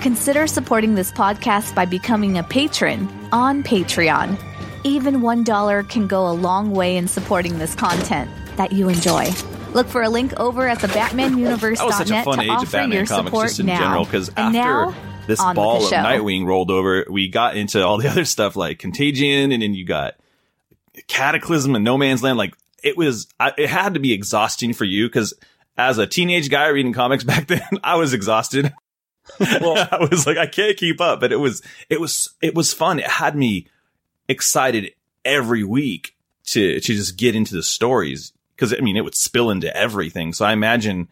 Consider supporting this podcast by becoming a patron on Patreon. Even $1 can go a long way in supporting this content that you enjoy. Look for a link over at the BatmanUniverse.net That was such to age of offer Batman your comics support just in now. general because after now, this ball of. Nightwing rolled over, we got into all the other stuff like Contagion, and then you got Cataclysm and No Man's Land. Like it was, I, it had to be exhausting for you because as a teenage guy reading comics back then, I was exhausted. I was like, I can't keep up, but it was, it was, it was fun. It had me excited every week to to just get into the stories because I mean it would spill into everything. So I imagine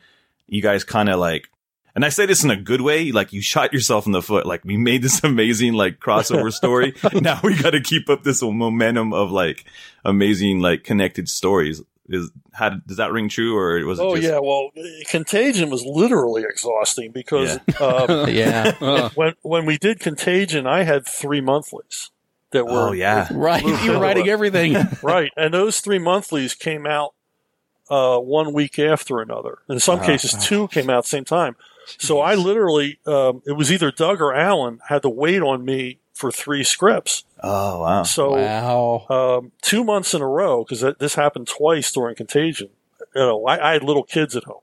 you guys kind of like, and I say this in a good way, like you shot yourself in the foot. Like we made this amazing like crossover story. now we got to keep up this momentum of like amazing like connected stories. Is how does that ring true or was it? Oh just, yeah, well, Contagion was literally exhausting because um, Yeah. when when we did Contagion, I had three monthlies that were Oh yeah. right. You were writing everything. right, and those three monthlies came out uh, one week after another. In some Uh-huh. cases, two came out at the same time. So I literally, um, it was either Doug or Alan had to wait on me for three scripts. Oh wow. So wow. um, two months in a row because this happened twice during Contagion. You know, I, I had little kids at home,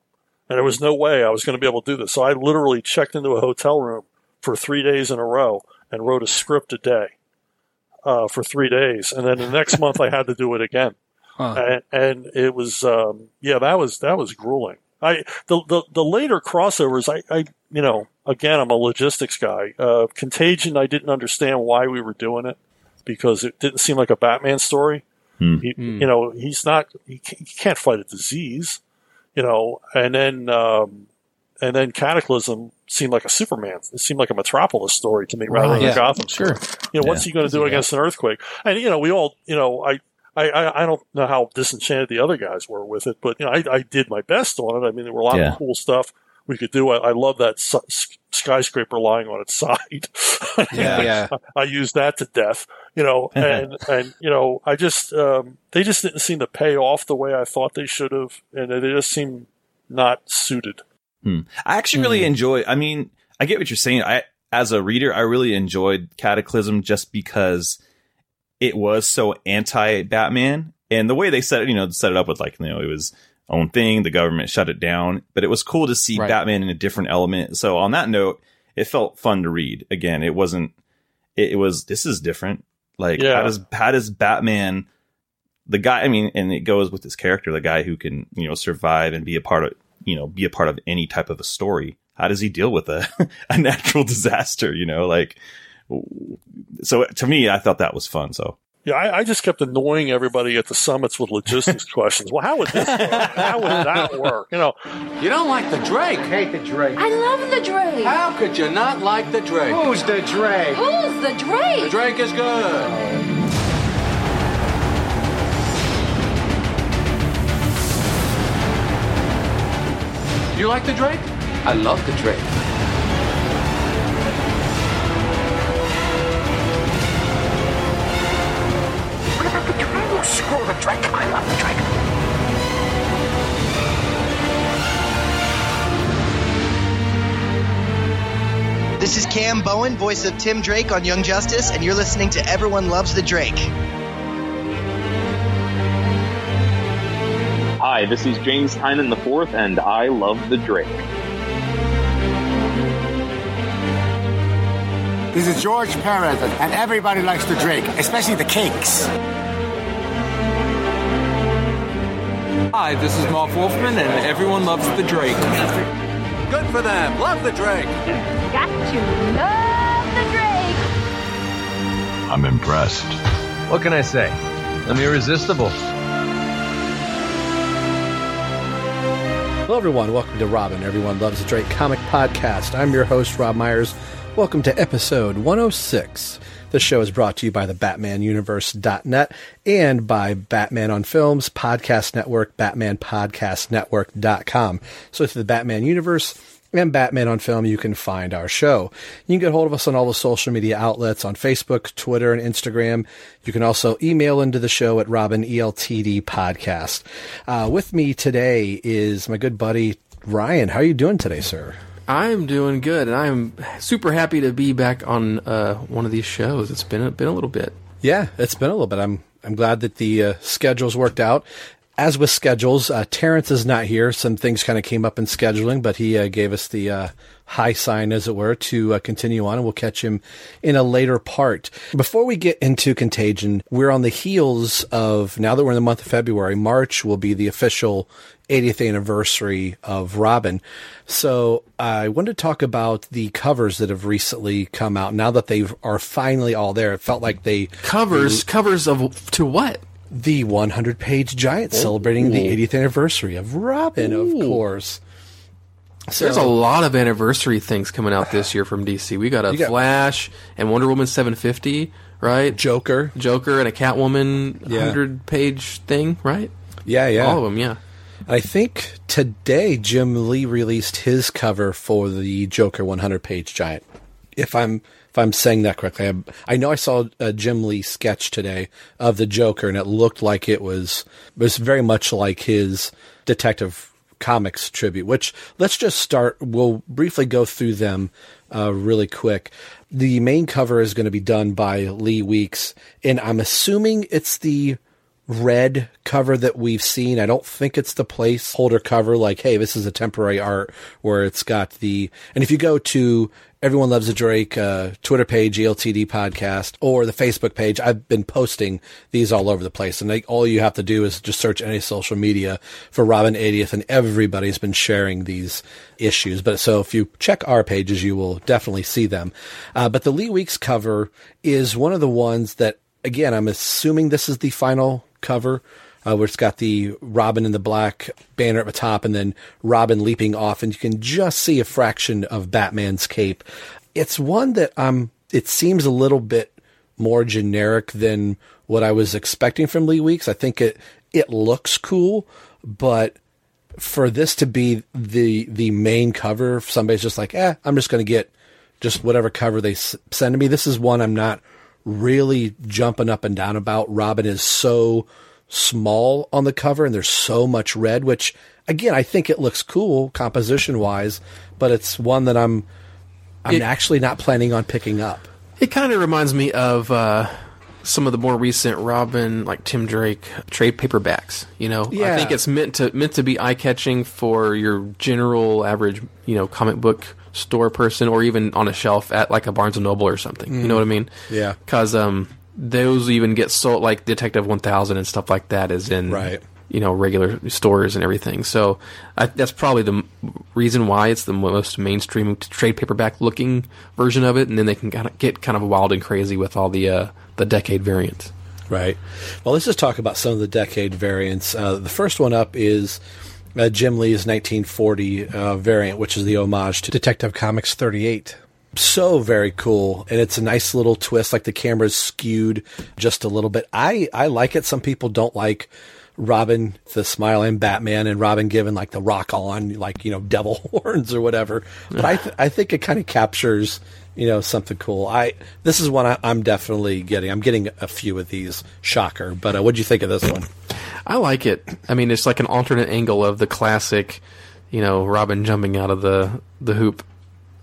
and there was no way I was going to be able to do this. So I literally checked into a hotel room for three days in a row and wrote a script a day uh, for three days, and then the next month I had to do it again, Huh. and, and it was um, yeah, that was that was grueling. I the the, the later crossovers, I, I you know, again, I'm a logistics guy. Uh, Contagion, I didn't understand why we were doing it because it didn't seem like a Batman story. Hmm. He, Hmm. You know, he's not. He can't fight a disease. You know, and then um, and then Cataclysm seemed like a Superman. It seemed like a Metropolis story to me rather Right. than a Yeah. Gotham Sure. story. You know, what's Yeah. he going to do Yeah. against an earthquake? And you know, we all, you know, I. I, I, I don't know how disenchanted the other guys were with it, but you know, I, I did my best on it. I mean, there were a lot Yeah. of cool stuff we could do. I, I love that s- s- skyscraper lying on its side. Yeah. Yeah. I use that to death, you know, and, and, you know, I just, um, they just didn't seem to pay off the way I thought they should have. And they just seemed not suited. Hmm. I actually really enjoy. I mean, I get what you're saying. I, as a reader, I really enjoyed Cataclysm just because it was so anti-Batman, and the way they set it, you know, set it up with like, you know, it was own thing. The government shut it down, but it was cool to see Right. Batman in a different element. So on that note, it felt fun to read. Again, it wasn't. It, it was. This is different. Like, Yeah. how does how does Batman? The guy, I mean, and it goes with this character, the guy who can, you know, survive and be a part of, you know, be a part of any type of a story. How does he deal with a, a natural disaster? You know, like, so to me, I thought that was fun. So Yeah, I, I just kept annoying everybody at the summits with logistics questions. Well, how would this work? How would that work? You know, You don't like the Drake. hate the Drake. I love the Drake. How could you not like the Drake? Who's the Drake? Who's the Drake? The Drake? Drake is good. Do you like the Drake? I love the Drake. The Drake. I love the Drake. This is Cam Bowen, voice of Tim Drake on Young Justice, and you're listening to Everyone Loves the Drake. Hi, this is James Tynion the Fourth, and I love the Drake. This is George Perez, and everybody likes the Drake, especially the cakes. Hi, this is Marv Wolfman, and everyone loves the Drake. Good for them. Love the Drake. Got to love the Drake. I'm impressed. What can I say? I'm irresistible. Hello, everyone. Welcome to Robin. Everyone loves the Drake Comic Podcast. I'm your host, Rob Myers. Welcome to episode 106. The show is brought to you by the BatmanUniverse.net and by Batman on Films Podcast Network, BatmanPodcastNetwork.com. So through the Batman Universe and Batman on Film, you can find our show. You can get hold of us on all the social media outlets on Facebook, Twitter, and Instagram. You can also email into the show at Robin ELTD Podcast. Uh, with me today is my good buddy Ryan. How are you doing today, sir? I'm doing good, and I'm super happy to be back on uh, one of these shows. It's been a, been a little bit. Yeah, it's been a little bit. I'm I'm glad that the uh, schedules worked out. As with schedules, uh, Terrence is not here. Some things kind of came up in scheduling, but he uh, gave us the uh, high sign, as it were, to uh, continue on, and we'll catch him in a later part. Before we get into Contagion, we're on the heels of, now that we're in the month of February, March will be the official 80th anniversary of Robin. So I wanted to talk about the covers that have recently come out. Now that they are finally all there, it felt like they covers covers of to what the 100 page giant oh. celebrating the 80th anniversary of Robin, of course. So, There's a lot of anniversary things coming out this year from DC. We got a got, Flash and Wonder Woman 750, right? Joker, Joker, and a Catwoman yeah. 100 page thing, right? Yeah, yeah, all of them, yeah. I think today Jim Lee released his cover for the Joker 100 page giant. If I'm if I'm saying that correctly, I, I know I saw a Jim Lee sketch today of the Joker, and it looked like it was it was very much like his Detective Comics tribute. Which let's just start. We'll briefly go through them uh, really quick. The main cover is going to be done by Lee Weeks, and I'm assuming it's the red cover that we've seen. I don't think it's the placeholder cover like, hey, this is a temporary art where it's got the, and if you go to Everyone Loves a Drake uh, Twitter page, ELTD podcast, or the Facebook page, I've been posting these all over the place. And like, all you have to do is just search any social media for Robin 80th, and everybody's been sharing these issues. But so if you check our pages, you will definitely see them. Uh, but the Lee Weeks cover is one of the ones that, again, I'm assuming this is the final cover. Uh, where it's got the Robin in the black banner at the top and then Robin leaping off, and you can just see a fraction of Batman's cape. It's one that um, it seems a little bit more generic than what I was expecting from Lee Weeks. I think it it looks cool, but for this to be the the main cover, somebody's just like, eh, I'm just going to get just whatever cover they s- send to me. This is one I'm not really jumping up and down about. Robin is so small on the cover and there's so much red, which again, I think it looks cool composition wise, but it's one that I'm, I'm it, actually not planning on picking up. It kind of reminds me of, uh, some of the more recent Robin, like Tim Drake trade paperbacks. You know, yeah. I think it's meant to meant to be eye catching for your general average, you know, comic book store person, or even on a shelf at like a Barnes and Noble or something. Mm. You know what I mean? Yeah. Because um, those even get sold like Detective 1000 and stuff like that is in right. you know regular stores and everything. So I, that's probably the reason why it's the most mainstream trade paperback looking version of it, and then they can kind of get kind of wild and crazy with all the uh, the decade variants. Right. Well, let's just talk about some of the decade variants. Uh, the first one up is. Uh, Jim Lee's 1940 uh, variant, which is the homage to Detective Comics 38 so very cool and it's a nice little twist like the camera's skewed just a little bit. I i like it. Some people don't like robin the smiling batman and robin given like the rock on like you know devil horns or whatever. But i th- i think it kind of captures you know something cool. I this is one I, am definitely getting. I'm getting a few of these. Shocker. But uh, what do you think of this one? I like it. I mean it's like an alternate angle of the classic you know robin jumping out of the the hoop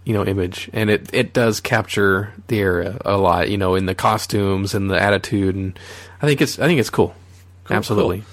you know image. And it it does capture the era a lot you know in the costumes and the attitude. And i think it's i think it's cool, cool absolutely. cool.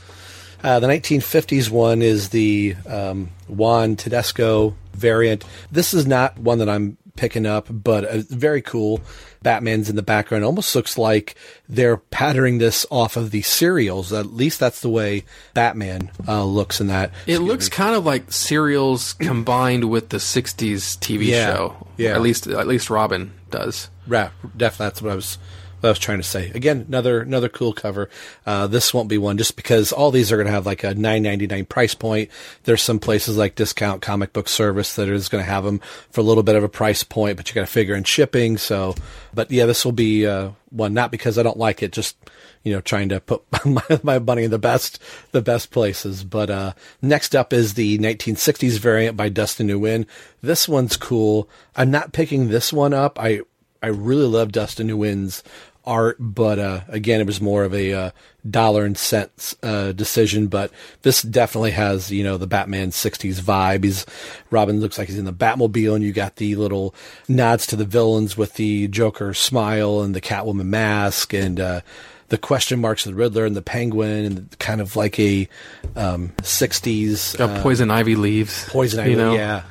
Uh, the 1950s one is the um, Juan Tedesco variant. This is not one that I'm picking up, but uh, very cool. Batman's in the background. It almost looks like they're patterning this off of the serials. At least that's the way Batman uh, looks in that. It looks kind of like serials combined with the '60s TV yeah, show. Yeah, at least at least Robin does. Right, definitely. That's what I was what I was trying to say. Again, another another cool cover. Uh, this won't be one just because all these are going to have like a nine ninety nine price point. There's some places like Discount Comic Book Service that is going to have them for a little bit of a price point, but you got to figure in shipping. So, but yeah, this will be uh, one not because I don't like it, just you know trying to put my, my money in the best the best places. But uh, next up is the 1960s variant by Dustin Nguyen. This one's cool. I'm not picking this one up. I I really love Dustin Nguyen's art, but uh, again, it was more of a uh, dollar and cents uh, decision. But this definitely has you know the Batman '60s vibe. He's Robin looks like he's in the Batmobile, and you got the little nods to the villains with the Joker smile and the Catwoman mask, and uh, the question marks of the Riddler and the Penguin, and kind of like a um, '60s got poison ivy leaves. Poison ivy, you know? yeah,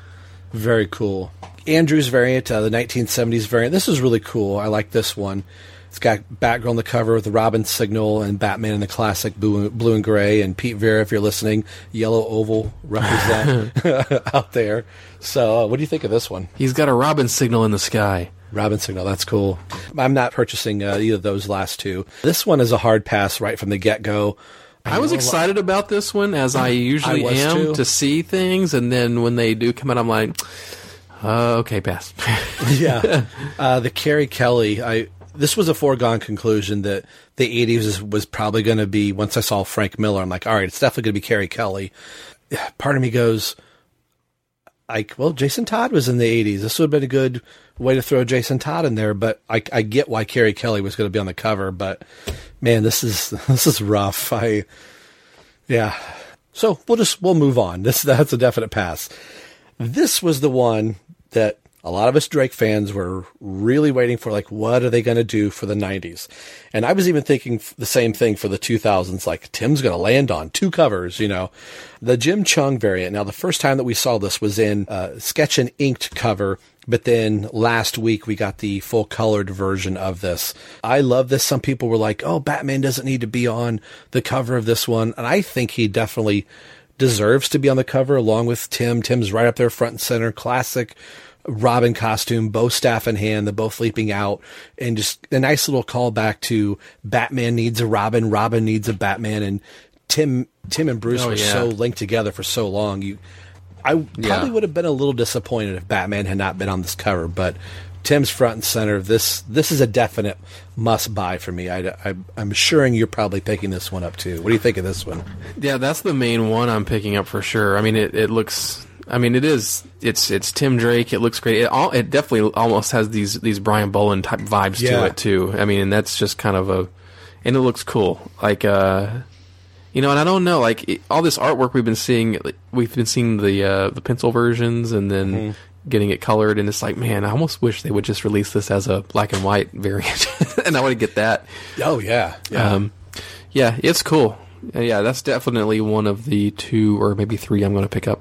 very cool. Andrew's variant, uh, the 1970s variant. This is really cool. I like this one. It's got Batgirl on the cover with the Robin signal and Batman in the classic blue, blue and gray. And Pete Vera, if you're listening, yellow oval represent out there. So, uh, what do you think of this one? He's got a Robin signal in the sky. Robin signal, that's cool. I'm not purchasing uh, either of those last two. This one is a hard pass right from the get go. I was excited about this one, as I usually I am, too. to see things, and then when they do come out, I'm like, uh, okay, pass. yeah, uh, the Carrie Kelly. I this was a foregone conclusion that the 80s was, probably going to be. Once I saw Frank Miller, I'm like, all right, it's definitely going to be Carrie Kelly. Part of me goes, like, well, Jason Todd was in the 80s. This would have been a good way to throw Jason Todd in there. But I, I get why Carrie Kelly was going to be on the cover. But man, this is this is rough. I yeah. So we'll just we'll move on. This that's a definite pass. This was the one that a lot of us Drake fans were really waiting for. Like, what are they going to do for the '90s? And I was even thinking the same thing for the 2000s. Like, Tim's going to land on two covers. You know, the Jim Cheung variant. Now, the first time that we saw this was in uh, sketch and inked cover. But then last week we got the full colored version of this. I love this. Some people were like, "Oh, Batman doesn't need to be on the cover of this one," and I think he definitely deserves to be on the cover along with Tim. Tim's right up there front and center. Classic Robin costume, bow staff in hand, the both leaping out, and just a nice little callback to Batman needs a Robin, Robin needs a Batman, and Tim Tim and Bruce Oh, were yeah. so linked together for so long. You I probably Yeah. would have been a little disappointed if Batman had not been on this cover, but Tim's front and center. This this is a definite must buy for me. I, I, I'm assuring you're probably picking this one up too. What do you think of this one? Yeah, that's the main one I'm picking up for sure. I mean, it, it looks. I mean, it is. It's it's Tim Drake. It looks great. It all. It definitely almost has these these Brian Bolland type vibes Yeah. to it too. I mean, and that's just kind of a, and it looks cool. Like uh, you know, and I don't know, like it, all this artwork we've been seeing. like, We've been seeing the uh, the pencil versions, and then. Mm-hmm. Getting it colored, and it's like, man, I almost wish they would just release this as a black and white variant, and I would get that. Oh yeah, yeah. Um, yeah, it's cool. Uh, Yeah, that's definitely one of the two or maybe three I'm going to pick up.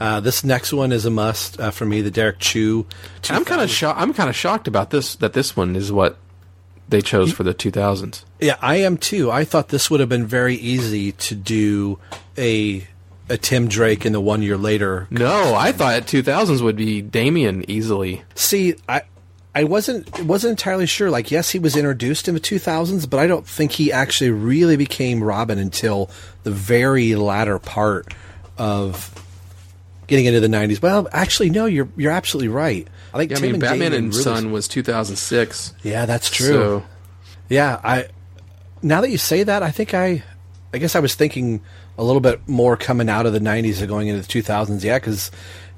Uh, this next one is a must uh, for me. The Derrick Chew. I'm kind of shocked. I'm kind of shocked about this. That this one is what they chose for the 2000s. Yeah, I am too. I thought this would have been very easy to do a a Tim Drake in the one year later. No, I thought 2000s would be Damian easily. See, I I wasn't wasn't entirely sure. Like, yes, he was introduced in the 2000s, but I don't think he actually really became Robin until the very latter part of getting into the 90s. Well, actually, no, you're you're absolutely right. I think Yeah, I Tim mean, and Batman Damian and really- Son was 2006. Yeah, that's true. So, Yeah, I now that you say that, I think I I guess I was thinking a little bit more coming out of the 90s and going into the 2000s. Yeah, cuz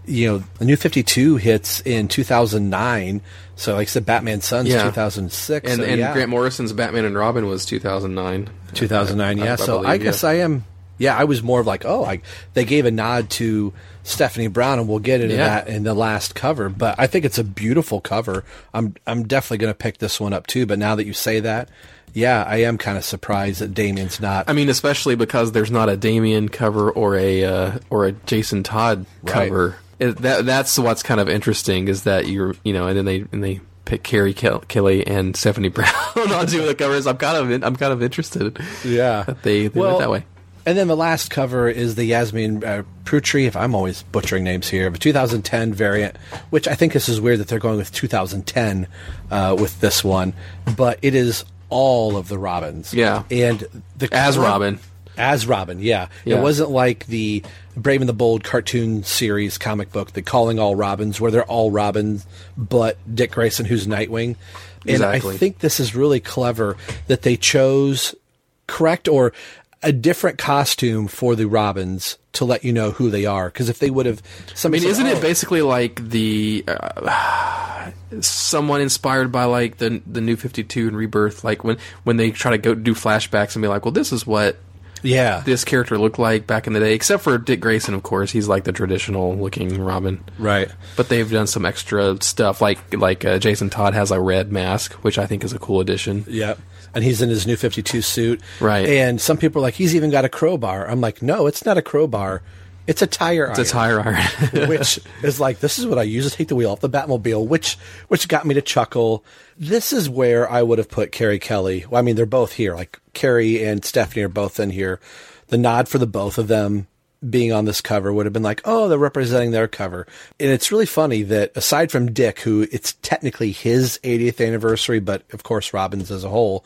you know, the new 52 hits in 2009. So like I said Batman Sons Yeah. 2006. and so, and yeah. Grant Morrison's Batman and Robin was 2009. 2009, yeah. so I believe, guess yeah. I am. Yeah, I was more of like, oh, I, they gave a nod to Stephanie Brown, and we'll get into Yeah. that in the last cover. But I think it's a beautiful cover. I'm I'm definitely going to pick this one up too. But now that you say that, yeah, I am kind of surprised that Damian's not. I mean, especially because there's not a Damian cover or a uh, or a Jason Todd Right. cover. It, that that's what's kind of interesting is that you're you know, and then they and they pick Carrie Kel- Kelly and Stephanie Brown on two of the covers. I'm kind of in, I'm kind of interested. Yeah. they, they Well, went that way. And then the last cover is the Yasmine uh, Prutri, if I'm always butchering names here, but 2010 variant, which I think this is weird that they're going with 2010 uh, with this one, but it is all of the Robins. Yeah. And the As Robin. As Robin, yeah. Yeah. It wasn't like the Brave and the Bold cartoon series comic book, the Calling All Robins, where they're all Robins, but Dick Grayson, who's Nightwing. And Exactly. I think this is really clever that they chose correct or a different costume for the Robins to let you know who they are. Because if they would have, I mean, isn't it basically like the uh, someone inspired by like the the New Fifty Two and Rebirth? Like when when they try to go do flashbacks and be like, well, this is what yeah this character looked like back in the day. Except for Dick Grayson, of course, he's like the traditional looking Robin, right? But they've done some extra stuff, like like uh, Jason Todd has a red mask, which I think is a cool addition. Yep. And he's in his new 52 suit. Right. And some people are like, he's even got a crowbar. I'm like, no, it's not a crowbar. It's a tire iron. It's a tire iron. which is like, this is what I use to take the wheel off the Batmobile, which, which got me to chuckle. This is where I would have put Carrie Kelly. Well, I mean, they're both here. Like Carrie and Stephanie are both in here. The nod for the both of them being on this cover would have been like, oh, they're representing their cover. And it's really funny that aside from Dick, who it's technically his 80th anniversary, but of course Robins as a whole,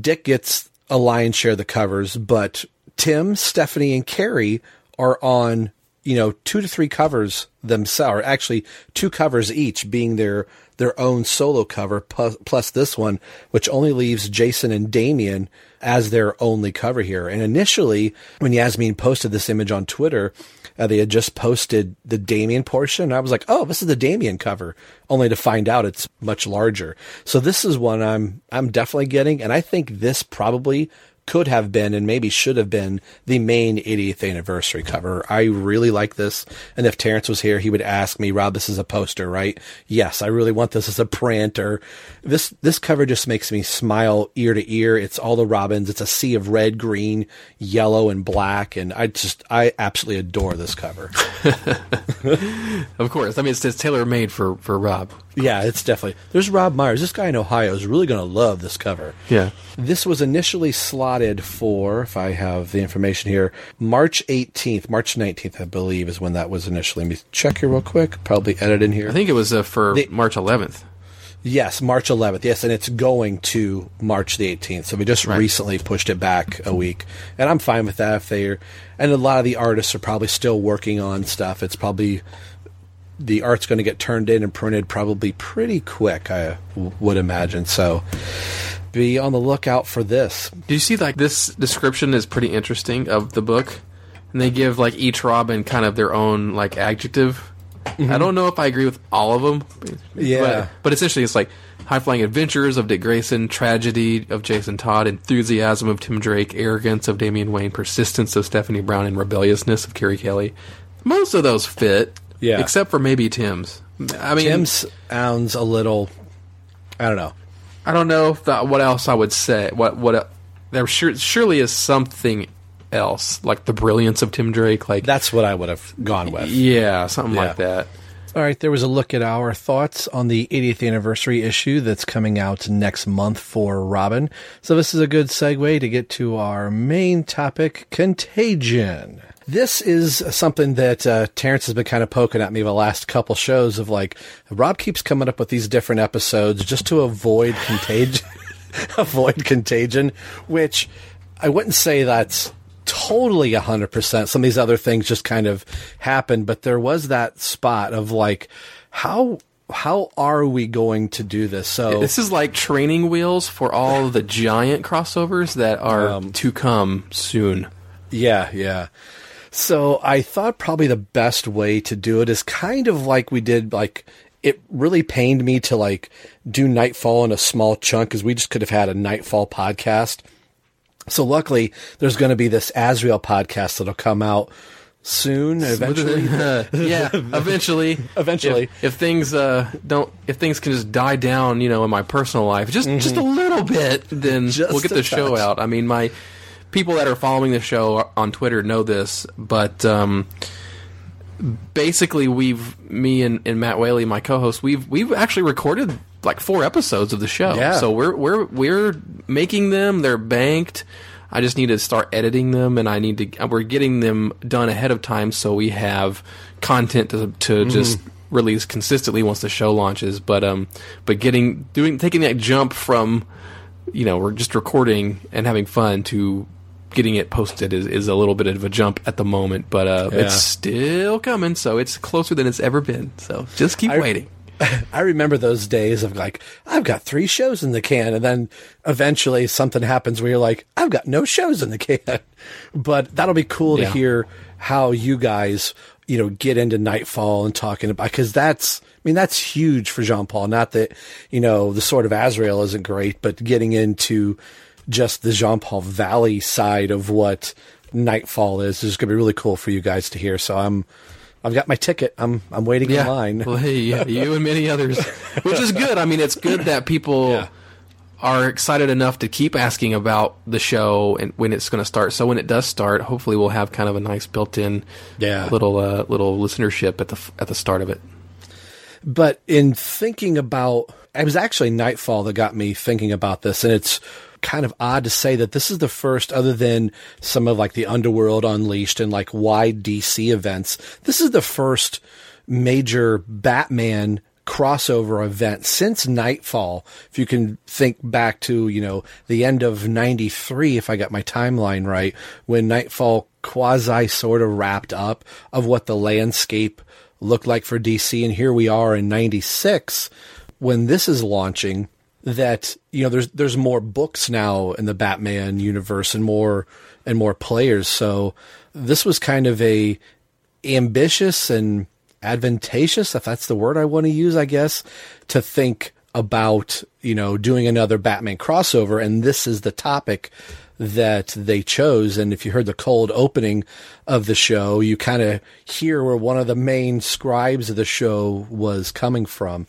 Dick gets a lion's share of the covers, but Tim, Stephanie, and Carrie are on, you know, two to three covers themselves, or actually two covers each being their their own solo cover, plus, plus this one, which only leaves Jason and Damian as their only cover here. And initially, when Yasmine posted this image on Twitter, uh, they had just posted the Damian portion. I was like, oh, this is the Damian cover, only to find out it's much larger. So this is one I'm I'm definitely getting, and I think this probably could have been and maybe should have been the main 80th anniversary cover. I really like this. And if Terrence was here, he would ask me, Rob, this is a poster, right? Yes, I really want this as a print or this, this cover just makes me smile ear to ear. It's all the Robins. It's a sea of red, green, yellow, and black. And I just, I absolutely adore this cover. of course, I mean it's, it's tailor made for for Rob. Yeah, it's definitely. There's Rob Myers. This guy in Ohio is really going to love this cover. Yeah. This was initially slotted for, if I have the information here, March 18th, March 19th, I believe, is when that was initially. Let me check here real quick. Probably edit in here. I think it was uh, for The- March 11th. Yes, March 11th. Yes, and it's going to March the 18th. So we just Right. recently pushed it back a week, and I'm fine with that. If they're and a lot of the artists are probably still working on stuff. It's probably the art's going to get turned in and printed probably pretty quick. I w- would imagine. So be on the lookout for this. Do you see like this description is pretty interesting of the book, and they give like each Robin kind of their own like adjective. Mm-hmm. I don't know if I agree with all of them. Yeah. but, but essentially it's like high flying adventures of Dick Grayson, tragedy of Jason Todd, enthusiasm of Tim Drake, arrogance of Damian Wayne, persistence of Stephanie Brown, and rebelliousness of Carrie Kelly. Most of those fit, Yeah. except for maybe Tim's. I mean, Tim sounds a little. I don't know. I don't know if that, what else I would say. What what there sure, surely is something else like the brilliance of Tim Drake. Like That's what I would have gone with. yeah, something Yeah. like that. All right, there was a look at our thoughts on the 80th anniversary issue that's coming out next month for Robin. So this is a good segue to get to our main topic, Contagion. This is something that uh, Terrence has been kind of poking at me the last couple shows of like, Rob keeps coming up with these different episodes just to avoid contagion, avoid contagion, which I wouldn't say that's totally 100%. Some of these other things just kind of happened, but there was that spot of like, how, how are we going to do this? So This is like training wheels for all the giant crossovers that are Um, to come soon. Yeah, yeah. So I thought probably the best way to do it is kind of like we did like it really pained me to like do Nightfall in a small chunk because we just could have had a Nightfall podcast. So luckily there's going to be this Azrael podcast that'll come out soon eventually. yeah, eventually, Eventually. if, if things uh, don't, if things can just die down, you know, in my personal life, just just a little bit, then Mm-hmm. Just we'll get the show out. I mean, my people that are following the show on Twitter know this, but um, basically, we've me and, and Matt Whaley, my co-host, we've we've actually recorded like four episodes of the show. Yeah. So we're we're we're making them. They're banked. I just need to start editing them, and I need to. We're getting them done ahead of time, so we have content to to mm-hmm. just release consistently once the show launches. But um, but getting doing taking that jump from, you know, we're just recording and having fun to getting it posted is, is a little bit of a jump at the moment, but uh, yeah. it's still coming, so it's closer than it's ever been. So just keep I, waiting. I remember those days of like, I've got three shows in the can. And then eventually something happens where you're like, I've got no shows in the can. But that'll be cool yeah. to hear how you guys, you know, get into Nightfall and talking about, because that's, I mean, that's huge for Jean Paul. Not that, you know, the Sword of Azrael isn't great, but getting into just the Jean Paul Valley side of what Nightfall is is going to be really cool for you guys to hear. So I'm, I've got my ticket. I'm I'm waiting yeah. in line. Well, hey, you and many others, which is good. I mean, it's good that people yeah. are excited enough to keep asking about the show and when it's going to start. So when it does start, hopefully we'll have kind of a nice built-in yeah. little uh, little listenership at the at the start of it. But in thinking about, it was actually Nightfall that got me thinking about this, and it's kind of odd to say that this is the first, other than some of like the Underworld Unleashed and like wide DC events, this is the first major Batman crossover event since Nightfall. If you can think back to, you know, the end of 93, if I got my timeline right, when Nightfall quasi sort of wrapped up of what the landscape looked like for DC. And here we are in 96 when this is launching that you know there's there's more books now in the Batman universe and more and more players. So this was kind of a ambitious and advantageous, if that's the word I want to use, I guess, to think about you know doing another Batman crossover, and this is the topic that they chose. And if you heard the cold opening of the show, you kind of hear where one of the main scribes of the show was coming from.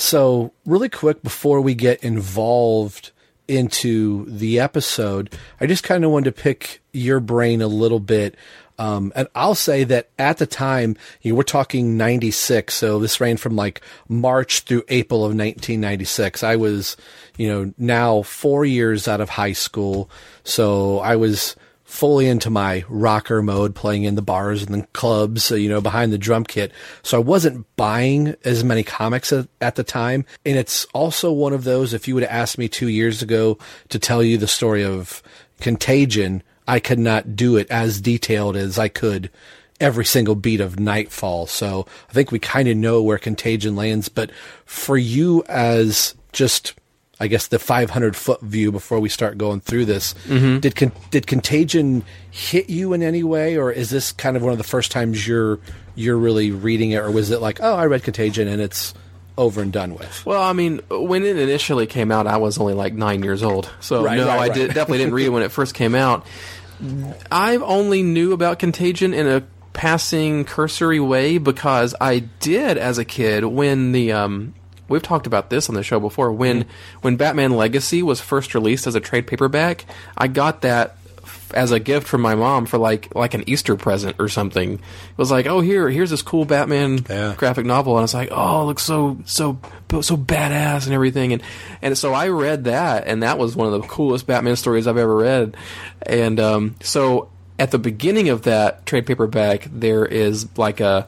So, really quick before we get involved into the episode, I just kind of wanted to pick your brain a little bit. Um, and I'll say that at the time, you know, we're talking 96. So this ran from like March through April of 1996. I was, you know, now four years out of high school. So I was fully into my rocker mode, playing in the bars and the clubs, uh, you know, behind the drum kit. So I wasn't buying as many comics at, at, the time. And it's also one of those, if you would have asked me two years ago to tell you the story of Contagion, I could not do it as detailed as I could every single beat of Nightfall. So I think we kind of know where Contagion lands. But for you as just I guess the 500 foot view before we start going through this. Mm-hmm. Did con- did Contagion hit you in any way, or is this kind of one of the first times you're you're really reading it, or was it like, oh, I read Contagion and it's over and done with? Well, I mean, when it initially came out, I was only like nine years old, so right, no, right, I right. Did, definitely didn't read it when it first came out. I only knew about Contagion in a passing cursory way because I did as a kid when the um, we've talked about this on the show before. When mm-hmm. when Batman Legacy was first released as a trade paperback, I got that as a gift from my mom for like like an Easter present or something. It was like, oh here here's this cool Batman yeah. graphic novel, and it's like, oh, it looks so so so badass and everything, and and so I read that, and that was one of the coolest Batman stories I've ever read, and um, so at the beginning of that trade paperback, there is like a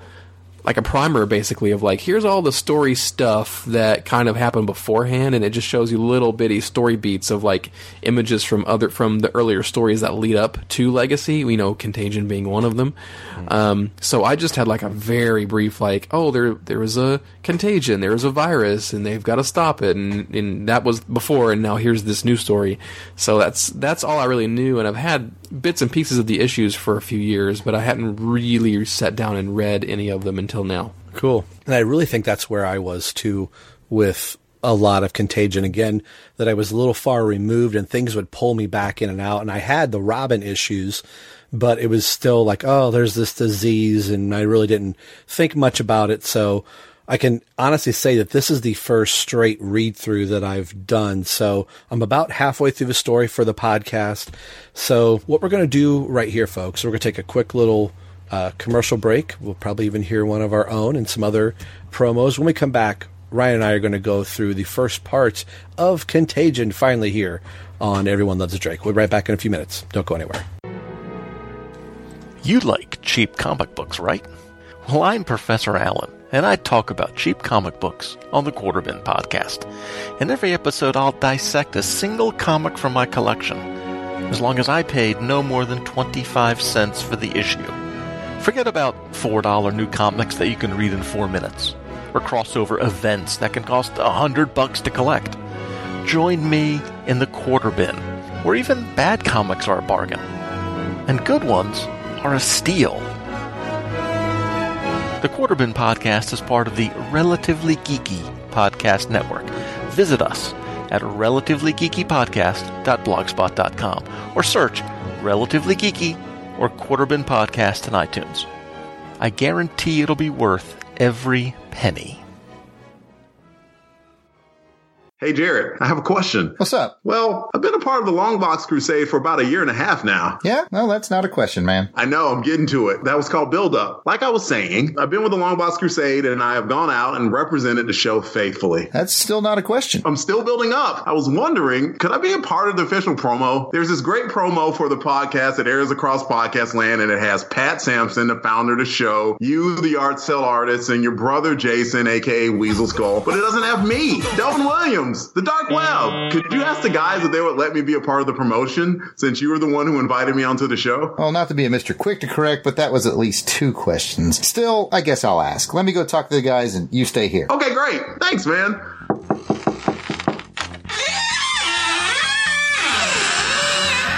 like a primer basically of like here's all the story stuff that kind of happened beforehand and it just shows you little bitty story beats of like images from other from the earlier stories that lead up to legacy we know contagion being one of them mm-hmm. um, so i just had like a very brief like oh there there was a contagion there was a virus and they've got to stop it and, and that was before and now here's this new story so that's that's all i really knew and i've had bits and pieces of the issues for a few years but i hadn't really sat down and read any of them until now. Cool. And I really think that's where I was too with a lot of contagion again that I was a little far removed and things would pull me back in and out and I had the Robin issues but it was still like oh there's this disease and I really didn't think much about it so I can honestly say that this is the first straight read through that I've done so I'm about halfway through the story for the podcast so what we're going to do right here folks we're going to take a quick little uh, commercial break. We'll probably even hear one of our own and some other promos. When we come back, Ryan and I are going to go through the first part of Contagion finally here on Everyone Loves a Drake. We'll be right back in a few minutes. Don't go anywhere. You like cheap comic books, right? Well, I'm Professor Allen, and I talk about cheap comic books on the Quarterbin podcast. In every episode, I'll dissect a single comic from my collection, as long as I paid no more than 25 cents for the issue. Forget about $4 new comics that you can read in four minutes, or crossover events that can cost a hundred bucks to collect. Join me in the quarter bin, where even bad comics are a bargain, and good ones are a steal. The Quarterbin Podcast is part of the Relatively Geeky Podcast Network. Visit us at relativelygeekypodcast.blogspot.com or search Relatively Geeky or Quarterbin Podcast in iTunes. I guarantee it'll be worth every penny. Hey, Jared, I have a question. What's up? Well, I've been a part of the Longbox Crusade for about a year and a half now. Yeah? No, that's not a question, man. I know, I'm getting to it. That was called Build Up. Like I was saying, I've been with the Longbox Crusade and I have gone out and represented the show faithfully. That's still not a question. I'm still building up. I was wondering, could I be a part of the official promo? There's this great promo for the podcast that airs across podcast land and it has Pat Sampson, the founder of the show, you, the art cell artist, and your brother Jason, aka Weasel Skull. But it doesn't have me, Delvin Williams. The Dark Web. Could you ask the guys if they would let me be a part of the promotion since you were the one who invited me onto the show? Well, not to be a Mr. Quick to correct, but that was at least two questions. Still, I guess I'll ask. Let me go talk to the guys and you stay here. Okay, great. Thanks, man.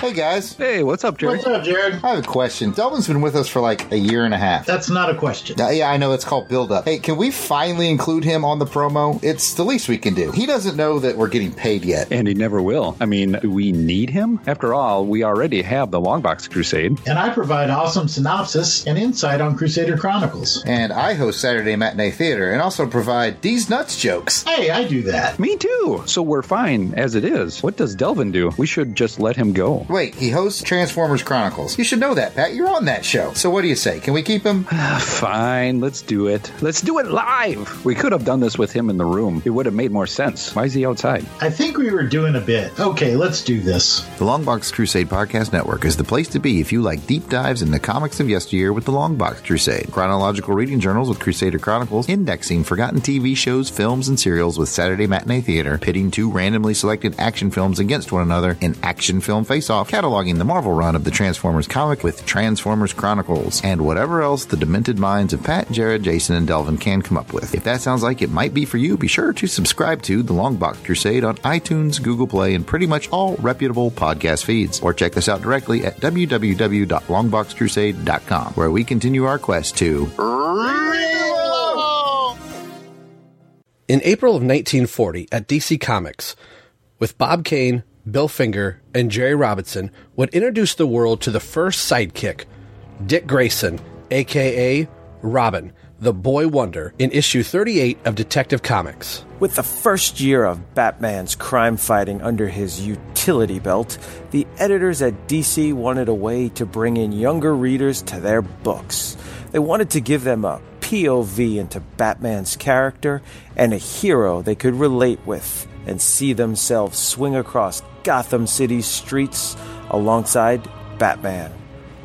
Hey guys. Hey, what's up, Jared? What's up, Jared? I have a question. Delvin's been with us for like a year and a half. That's not a question. Uh, yeah, I know it's called build up. Hey, can we finally include him on the promo? It's the least we can do. He doesn't know that we're getting paid yet. And he never will. I mean, do we need him? After all, we already have the Longbox Crusade. And I provide awesome synopsis and insight on Crusader Chronicles. And I host Saturday Matinee Theater and also provide these nuts jokes. Hey, I do that. Me too. So we're fine as it is. What does Delvin do? We should just let him go. Wait, he hosts Transformers Chronicles. You should know that, Pat. You're on that show. So what do you say? Can we keep him? Fine, let's do it. Let's do it live. We could have done this with him in the room. It would have made more sense. Why is he outside? I think we were doing a bit. Okay, let's do this. The Longbox Crusade Podcast Network is the place to be if you like deep dives in the comics of yesteryear with the Longbox Crusade, chronological reading journals with Crusader Chronicles, indexing forgotten TV shows, films, and serials with Saturday Matinee Theater, pitting two randomly selected action films against one another in action film face-off, cataloging the Marvel run of the Transformers comic with Transformers Chronicles, and whatever else the demented minds of Pat, Jared, Jason, and Delvin can come up with. If that sounds like it might be for you, be sure to subscribe to The Longbox Crusade on iTunes, Google Play, and pretty much all reputable podcast feeds. Or check us out directly at www.longboxcrusade.com, where we continue our quest to In April of 1940, at DC Comics, with Bob Kane, Bill Finger, and Jerry Robinson, would introduce the world to the first sidekick, Dick Grayson, aka Robin, the Boy Wonder, in issue 38 of Detective Comics. With the first year of Batman's crime fighting under his utility belt, the editors at DC wanted a way to bring in younger readers to their books. They wanted to give them a POV into Batman's character and a hero they could relate with and see themselves swing across Gotham City's streets alongside Batman.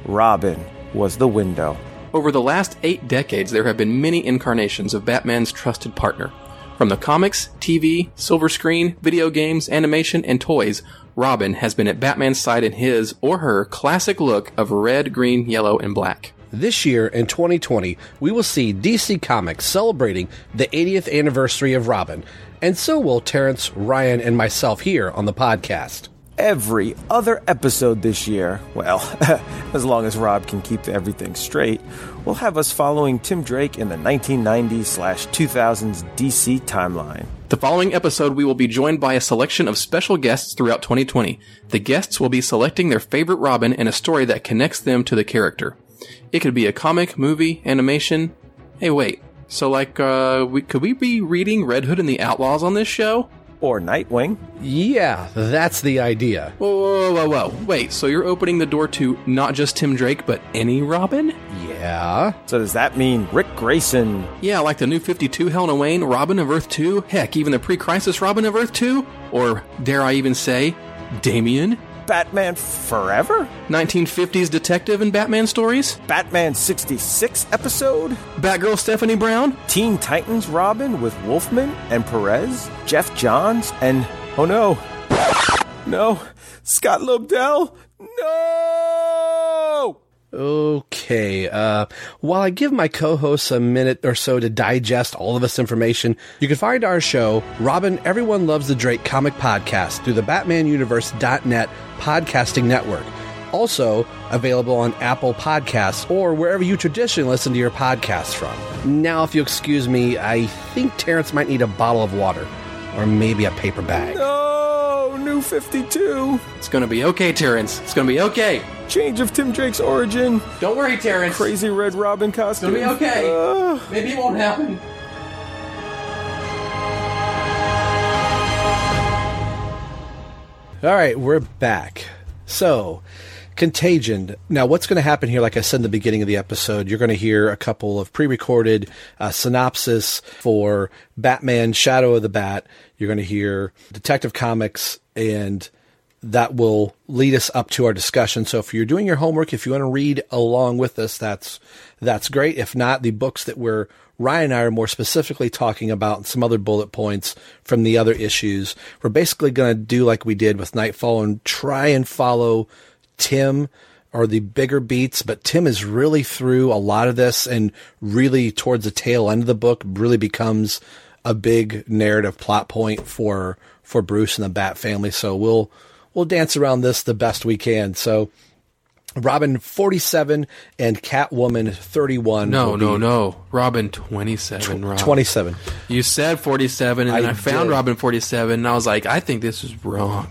Robin was the window. Over the last eight decades, there have been many incarnations of Batman's trusted partner. From the comics, TV, silver screen, video games, animation, and toys, Robin has been at Batman's side in his or her classic look of red, green, yellow, and black. This year, in 2020, we will see DC Comics celebrating the 80th anniversary of Robin, and so will Terrence, Ryan, and myself here on the podcast. Every other episode this year, well, as long as Rob can keep everything straight, will have us following Tim Drake in the 1990s slash 2000s DC timeline. The following episode, we will be joined by a selection of special guests throughout 2020. The guests will be selecting their favorite Robin and a story that connects them to the character. It could be a comic, movie, animation. Hey, wait. So, like, uh, we, could we be reading Red Hood and the Outlaws on this show? Or Nightwing? Yeah, that's the idea. Whoa, whoa, whoa, whoa. Wait, so you're opening the door to not just Tim Drake, but any Robin? Yeah. Yeah. So does that mean Rick Grayson? Yeah, like the new 52 Helena Wayne, Robin of Earth 2, heck, even the pre-crisis Robin of Earth 2? Or, dare I even say, Damian? Batman Forever? 1950s detective and Batman stories? Batman 66 episode? Batgirl Stephanie Brown? Teen Titans Robin with Wolfman and Perez? Geoff Johns? And, oh no, no, Scott Lobdell? No! Okay. Uh, while I give my co-hosts a minute or so to digest all of this information, you can find our show, Robin Everyone Loves the Drake Comic Podcast, through the BatmanUniverse.net podcasting network. Also available on Apple Podcasts or wherever you traditionally listen to your podcasts from. Now, if you excuse me, I think Terrence might need a bottle of water or maybe a paper bag. No, new 52. It's gonna be okay, Terrence. It's gonna be okay. Change of Tim Drake's origin. Don't worry, Terrence. Crazy Red Robin costume. It's gonna be okay. Uh, Maybe it won't happen. All right, we're back. So, Contagion. Now, what's going to happen here, like I said in the beginning of the episode, you're going to hear a couple of pre recorded uh, synopsis for Batman Shadow of the Bat. You're going to hear Detective Comics, and that will lead us up to our discussion. So, if you're doing your homework, if you want to read along with us, that's that's great. If not, the books that we're Ryan and I are more specifically talking about some other bullet points from the other issues. We're basically going to do like we did with Nightfall and try and follow Tim or the bigger beats, but Tim is really through a lot of this and really towards the tail end of the book really becomes a big narrative plot point for for Bruce and the Bat family. So we'll we'll dance around this the best we can. So Robin 47 and Catwoman 31. No, no, no. Robin 27. Rob. 27. You said 47, and then I I, found. Robin 47, and I was like, I think this is wrong.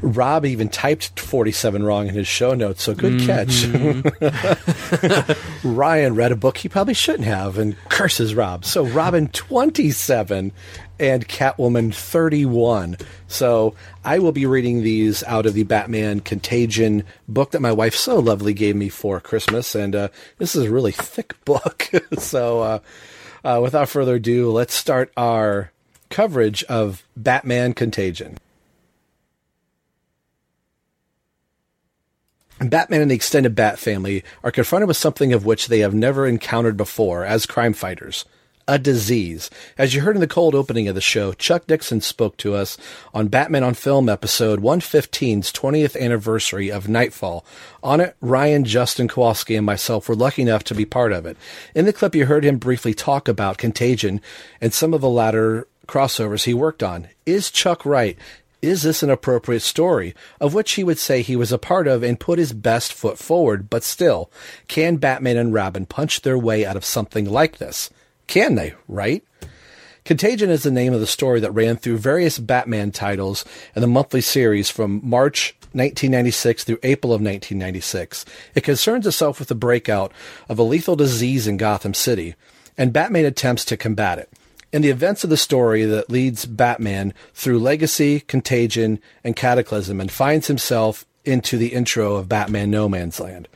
Rob even typed 47 wrong in his show notes, so good catch. Ryan read a book he probably shouldn't have and curses Rob. So Robin 27 and Catwoman 31. So I will be reading these out of the Batman Contagion book that my wife so lovely gave me for Christmas. And uh, this is a really thick book. so uh, uh, without further ado, let's start our coverage of Batman Contagion. Batman and the extended Bat family are confronted with something of which they have never encountered before as crime fighters a disease. As you heard in the cold opening of the show, Chuck Dixon spoke to us on Batman on Film episode 115's 20th anniversary of Nightfall. On it, Ryan, Justin Kowalski, and myself were lucky enough to be part of it. In the clip, you heard him briefly talk about Contagion and some of the latter crossovers he worked on. Is Chuck right? Is this an appropriate story, of which he would say he was a part of and put his best foot forward, but still, can Batman and Robin punch their way out of something like this? Can they, right? Contagion is the name of the story that ran through various Batman titles in the monthly series from March 1996 through April of 1996. It concerns itself with the breakout of a lethal disease in Gotham City, and Batman attempts to combat it. In the events of the story that leads Batman through Legacy, Contagion, and Cataclysm and finds himself into the intro of Batman No Man's Land.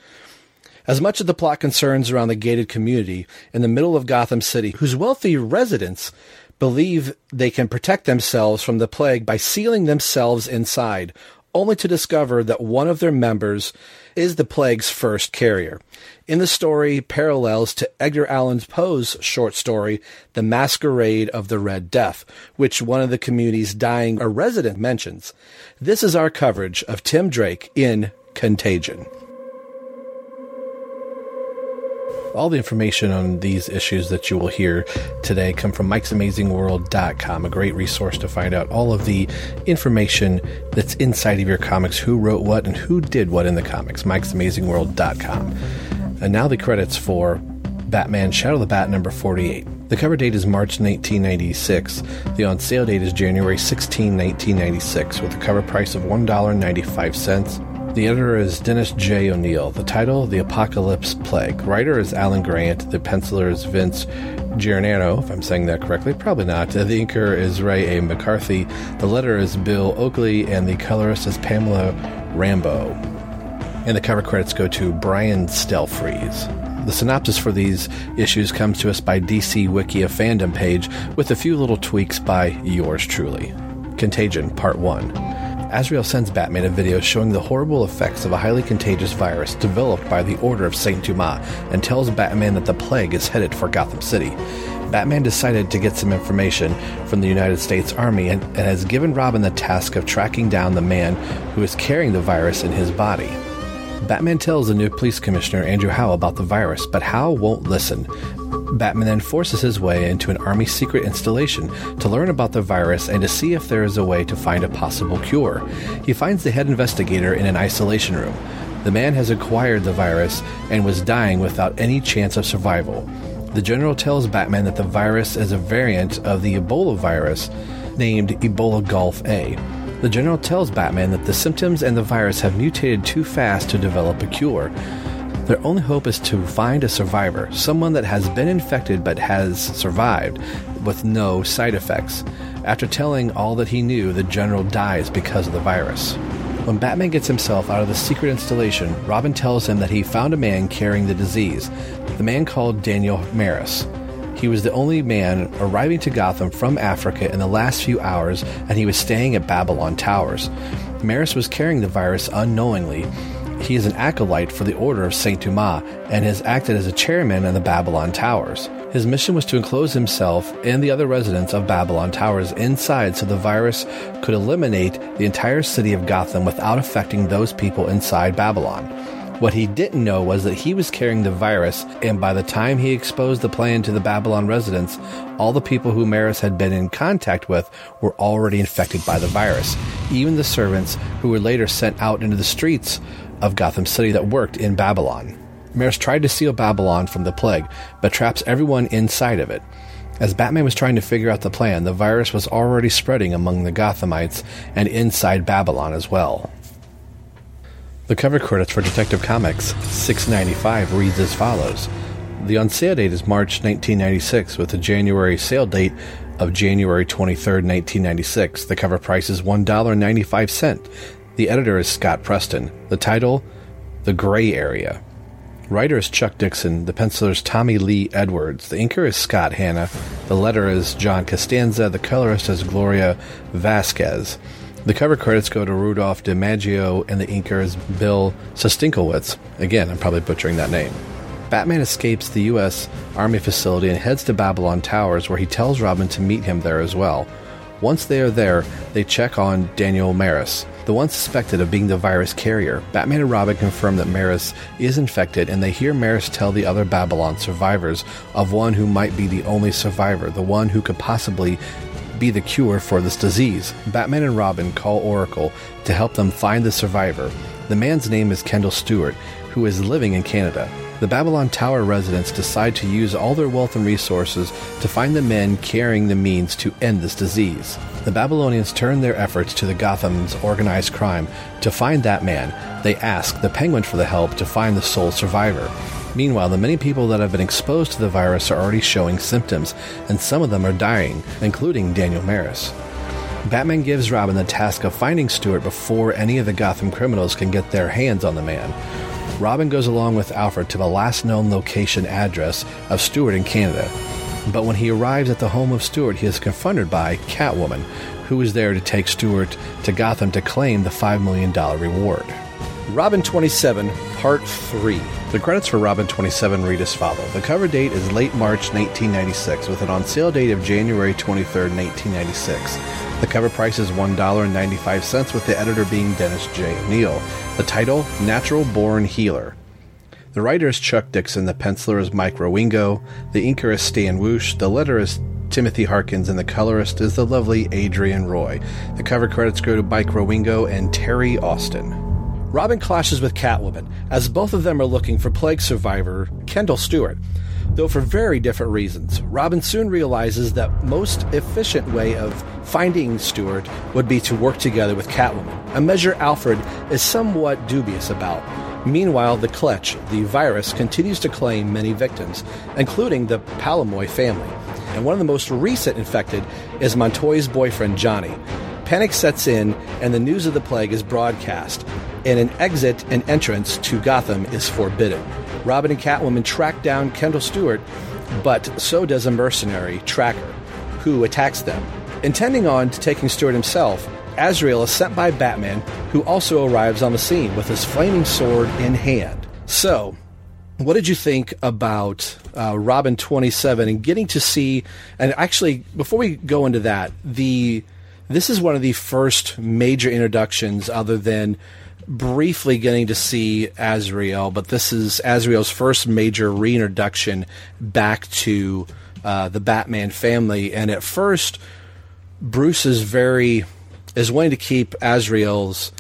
As much of the plot concerns around the gated community in the middle of Gotham City, whose wealthy residents believe they can protect themselves from the plague by sealing themselves inside, only to discover that one of their members is the plague's first carrier. In the story, parallels to Edgar Allan Poe's short story, The Masquerade of the Red Death, which one of the community's dying a resident mentions. This is our coverage of Tim Drake in Contagion. All the information on these issues that you will hear today come from Mike'sAmazingWorld.com, a great resource to find out all of the information that's inside of your comics, who wrote what and who did what in the comics. Mike'sAmazingWorld.com. And now the credits for Batman Shadow of the Bat number 48. The cover date is March 1996. The on sale date is January 16, 1996, with a cover price of $1.95. The editor is Dennis J. O'Neil. The title, The Apocalypse Plague. Writer is Alan Grant. The penciler is Vince Giarrano, if I'm saying that correctly. Probably not. The inker is Ray A. McCarthy. The letter is Bill Oakley, and the colorist is Pamela Rambo. And the cover credits go to Brian Stelfreeze. The synopsis for these issues comes to us by DC Wiki, a fandom page, with a few little tweaks by yours truly. Contagion, Part 1. Azrael sends Batman a video showing the horrible effects of a highly contagious virus developed by the Order of Saint Dumas and tells Batman that the plague is headed for Gotham City. Batman decided to get some information from the United States Army and, and has given Robin the task of tracking down the man who is carrying the virus in his body. Batman tells the new police commissioner, Andrew Howe, about the virus, but Howe won't listen. Batman then forces his way into an army secret installation to learn about the virus and to see if there is a way to find a possible cure. He finds the head investigator in an isolation room. The man has acquired the virus and was dying without any chance of survival. The general tells Batman that the virus is a variant of the Ebola virus named Ebola Gulf A. The general tells Batman that the symptoms and the virus have mutated too fast to develop a cure. Their only hope is to find a survivor, someone that has been infected but has survived with no side effects. After telling all that he knew, the general dies because of the virus. When Batman gets himself out of the secret installation, Robin tells him that he found a man carrying the disease, the man called Daniel Maris. He was the only man arriving to Gotham from Africa in the last few hours, and he was staying at Babylon Towers. Maris was carrying the virus unknowingly. He is an acolyte for the Order of Saint Dumas and has acted as a chairman in the Babylon Towers. His mission was to enclose himself and the other residents of Babylon Towers inside so the virus could eliminate the entire city of Gotham without affecting those people inside Babylon. What he didn't know was that he was carrying the virus, and by the time he exposed the plan to the Babylon residents, all the people who Maris had been in contact with were already infected by the virus. Even the servants who were later sent out into the streets of Gotham City that worked in Babylon. Maris tried to seal Babylon from the plague, but traps everyone inside of it. As Batman was trying to figure out the plan, the virus was already spreading among the Gothamites and inside Babylon as well. The cover credits for Detective Comics 695 reads as follows. The on sale date is March 1996 with a January sale date of January 23, 1996. The cover price is $1.95. The editor is Scott Peterson. The title, The Gray Area. Writer is Chuck Dixon. The penciler is Tommy Lee Edwards. The inker is Scott Hanna. The letter is John Costanza. The colorist is Gloria Vasquez. The cover credits go to Rudolph DiMaggio, and the inker is Bill Sustinkowitz. Again, I'm probably butchering that name. Batman escapes the U.S. Army facility and heads to Babylon Towers, where he tells Robin to meet him there as well. Once they are there, they check on Daniel Maris, the one suspected of being the virus carrier. Batman and Robin confirm that Maris is infected, and they hear Maris tell the other Babylon survivors of one who might be the only survivor, the one who could possibly be the cure for this disease. Batman and Robin call Oracle to help them find the survivor. The man's name is Kendall Stewart, who is living in Canada. The Babylon Tower residents decide to use all their wealth and resources to find the men carrying the means to end this disease. The Babylonians turn their efforts to the Gotham's organized crime to find that man. They ask the Penguin for the help to find the sole survivor. Meanwhile, the many people that have been exposed to the virus are already showing symptoms, and some of them are dying, including Daniel Maris. Batman gives Robin the task of finding Stewart before any of the Gotham criminals can get their hands on the man. Robin goes along with Alfred to the last known location address of Stewart in Canada. But when he arrives at the home of Stewart, he is confronted by Catwoman, who is there to take Stewart to Gotham to claim the $5 million reward. Robin 27, Part 3. The credits for Robin 27 read as follow. The cover date is late March 1996 with an on sale date of January 23, 1996. The cover price is $1.95 with the editor being Dennis J. O'Neil. The title, Natural Born Healer. The writer is Chuck Dixon, the penciler is Mike Wieringo, the inker is Stan Woch, the letter is Timothy Harkins, and the colorist is the lovely Adrienne Roy. The cover credits go to Mike Wieringo and Terry Austin. Robin clashes with Catwoman, as both of them are looking for plague survivor Kendall Stewart. Though for very different reasons, Robin soon realizes that most efficient way of finding Stewart would be to work together with Catwoman, a measure Alfred is somewhat dubious about. Meanwhile, the Clench, the virus, continues to claim many victims, including the Palomoy family. And one of the most recent infected is Montoya's boyfriend, Johnny. Panic sets in, and the news of the plague is broadcast, and an exit and entrance to Gotham is forbidden. Robin and Catwoman track down Kendall Stewart, but so does a mercenary, Tracker, who attacks them. Intending on taking Stewart himself, Azrael is sent by Batman, who also arrives on the scene with his flaming sword in hand. So, what did you think about uh, Robin 27 and getting to see? And actually, before we go into that, the this is one of the first major introductions, other than briefly getting to see Azrael, but this is Azrael's first major reintroduction back to uh, the Batman family. And at first, Bruce is very is wanting to keep Azrael's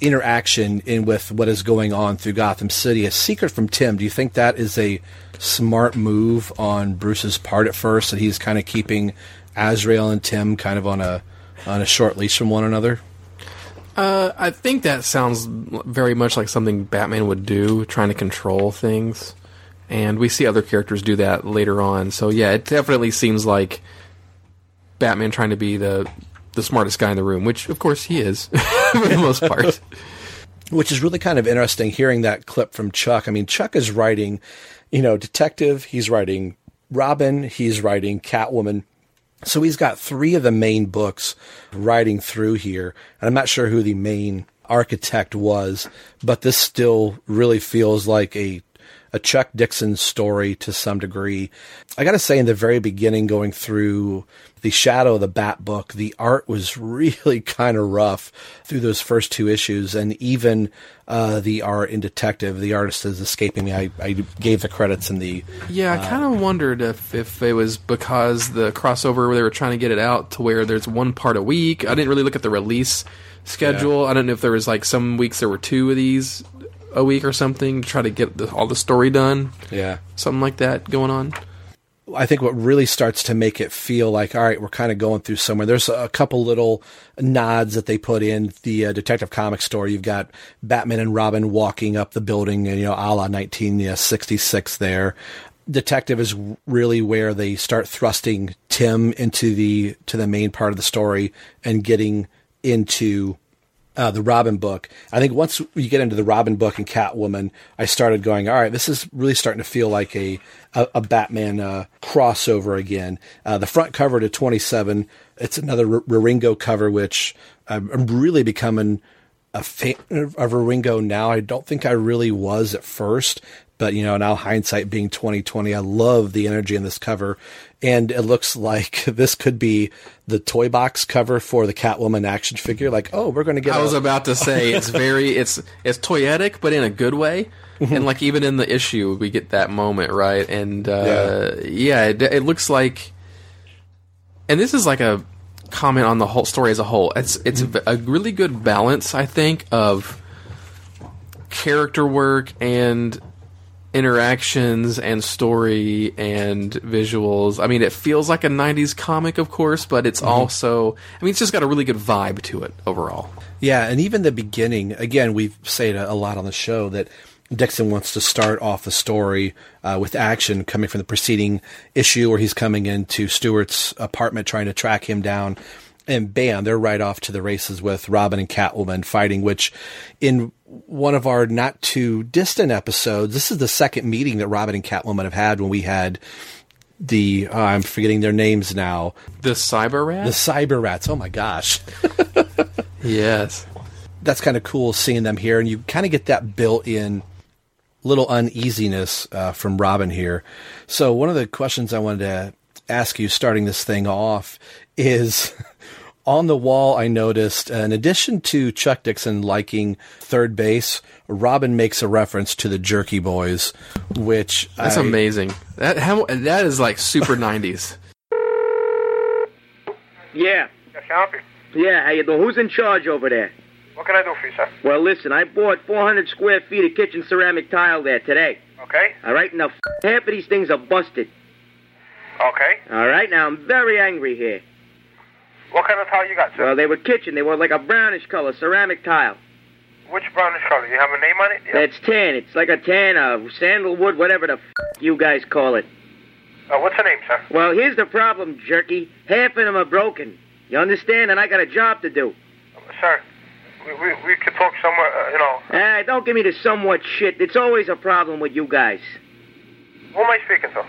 interaction in with what is going on through Gotham City a secret from Tim. Do you think that is a smart move on Bruce's part at first that he's kind of keeping Azrael and Tim kind of on a on a short leash from one another? Uh, I think that sounds very much like something Batman would do, trying to control things. And we see other characters do that later on. So yeah, it definitely seems like Batman trying to be the the smartest guy in the room, which of course he is for the most part. which is really kind of interesting hearing that clip from Chuck. I mean, Chuck is writing, you know, detective, he's writing Robin, he's writing Catwoman. So he's got three of the main books writing through here. And I'm not sure who the main architect was, but this still really feels like a a Chuck Dixon story to some degree. I got to say, in the very beginning, going through the Shadow of the Bat book, the art was really kind of rough through those first two issues, and even uh, the art in Detective, the artist is escaping me. I, I gave the credits in the. Yeah, I kind of wondered if, if it was because the crossover where they were trying to get it out to where there's one part a week. I didn't really look at the release schedule. Yeah. I don't know if there was like some weeks there were two of these a week or something to try to get the, all the story done. Yeah, something like that going on. I think what really starts to make it feel like, all right, we're kind of going through somewhere. There's a couple little nods that they put in the uh, Detective Comics story. You've got Batman and Robin walking up the building, and you know, a la 1966 there. Detective is really where they start thrusting Tim into the to the main part of the story and getting into uh, the Robin book. I think once you get into the Robin book and Catwoman, I started going, all right, this is really starting to feel like a a, a Batman uh, crossover again. Uh, the front cover to 27, it's another R- Wieringo cover, which I'm, really becoming a fan of Wieringo now. I don't think I really was at first, but you know, now hindsight being 2020, I love the energy in this cover and it looks like this could be the toy box cover for the Catwoman action figure. Like, oh, we're going to get. I was about to say it's very it's it's toyetic, but in a good way. Mm-hmm. And like even in the issue, we get that moment right, and uh, yeah, yeah it, it looks like. And this is like a comment on the whole story as a whole. It's it's mm-hmm. a really good balance, I think, of character work and interactions and story and visuals. I mean, it feels like a 90s comic, of course, but it's mm-hmm. also, I mean, it's just got a really good vibe to it overall. Yeah, and even the beginning, again, we've said a lot on the show that Dixon wants to start off the story uh, with action coming from the preceding issue where he's coming into Stewart's apartment trying to track him down and bam, they're right off to the races with Robin and Catwoman fighting, which in one of our not too distant episodes, this is the second meeting that Robin and Catwoman have had when we had the uh, I'm forgetting their names now. The cyber rats. The cyber rats. Oh my gosh. yes. That's kind of cool seeing them here, and you kind of get that built-in little uneasiness uh, from Robin here. So one of the questions I wanted to ask you, starting this thing off, is on the wall, I noticed, in addition to Chuck Dixon liking third base, Robin makes a reference to the Jerky Boys, which that's I, amazing. That how, that is like super nineties. Yeah. Yes, help? Yeah, how you doing? Who's in charge over there? What can I do for you, sir? Well, listen, I bought 400 square feet of kitchen ceramic tile there today. Okay. All right, now half of these things are busted. Okay. All right, now I'm very angry here. What kind of tile you got, sir? Well, they were kitchen. They were like a brownish color, ceramic tile. Which brownish color? You have a name on it? Yeah. That's tan. It's like a tan, uh, sandalwood, whatever the f- you guys call it. Uh, what's the name, sir? Well, here's the problem, Jerky. Half of them are broken. You understand? And I got a job to do. Sir, we, we, we could talk somewhere, uh, you know. Hey, don't give me the somewhat shit. It's always a problem with you guys. Who am I speaking to?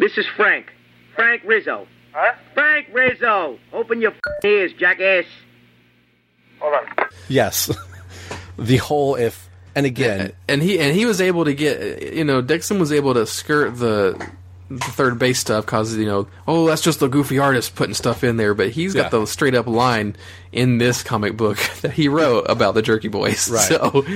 This is Frank. Frank Rizzo. Huh? Frank Rizzo. Open your f- ears, jackass. Hold on. Yes. the whole if and again and he and he was able to get you know Dixon was able to skirt the the third base stuff cause you know oh that's just the goofy artist putting stuff in there but he's got Yeah. the straight up line in this comic book that he wrote about the Jerky Boys Right. so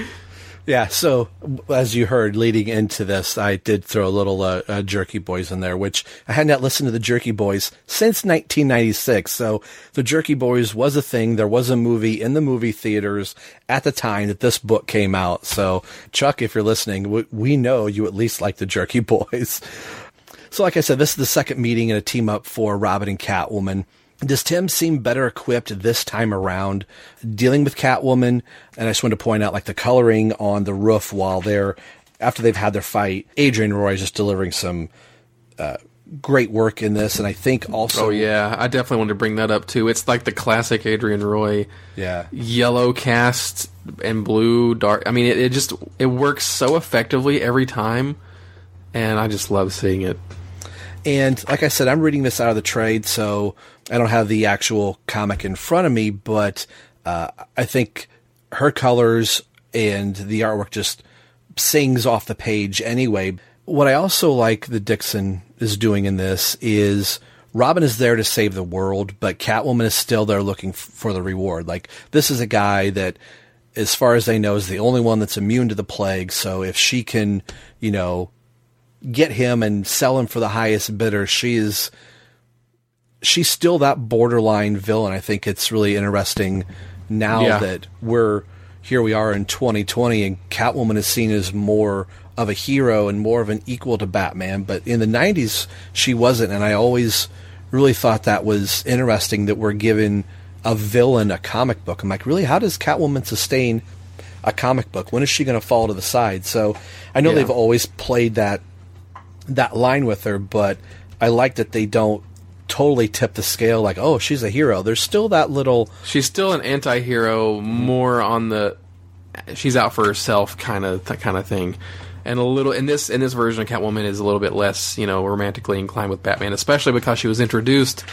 Yeah, so as you heard leading into this, I did throw a little uh, uh, Jerky Boys in there, which I had not listened to the Jerky Boys since 1996. So the Jerky Boys was a thing. There was a movie in the movie theaters at the time that this book came out. So Chuck, if you're listening, we, we know you at least like the Jerky Boys. So like I said, this is the second meeting and a team up for Robin and Catwoman. Does Tim seem better equipped this time around dealing with Catwoman? And I just wanted to point out like the coloring on the roof while they're after they've had their fight. Adrienne Roy is just delivering some uh, great work in this, and I think also oh yeah. I definitely wanted to bring that up too. It's like the classic Adrienne Roy yeah. yellow cast and blue dark. I mean it, it just it works so effectively every time and I just love seeing it. And like I said, I'm reading this out of the trade, so I don't have the actual comic in front of me, but uh, I think her colors and the artwork just sings off the page anyway. What I also like that Dixon is doing in this is Robin is there to save the world, but Catwoman is still there looking f- for the reward. Like, this is a guy that, as far as they know, is the only one that's immune to the plague, so if she can, you know, get him and sell him for the highest bidder. She is she's still that borderline villain. I think it's really interesting now Yeah. that we're here we are in 2020 and Catwoman is seen as more of a hero and more of an equal to Batman, but in the 90s she wasn't and I always really thought that was interesting that we're given a villain a comic book. I'm like, really how does Catwoman sustain a comic book? When is she going to fall to the side? So I know Yeah. they've always played that that line with her, but I like that they don't totally tip the scale like, oh, she's a hero. There's still that little She's still an anti-hero, more on the she's out for herself kind of that kind of thing. And a little in this in this version of Catwoman is a little bit less, you know, romantically inclined with Batman, especially because she was introduced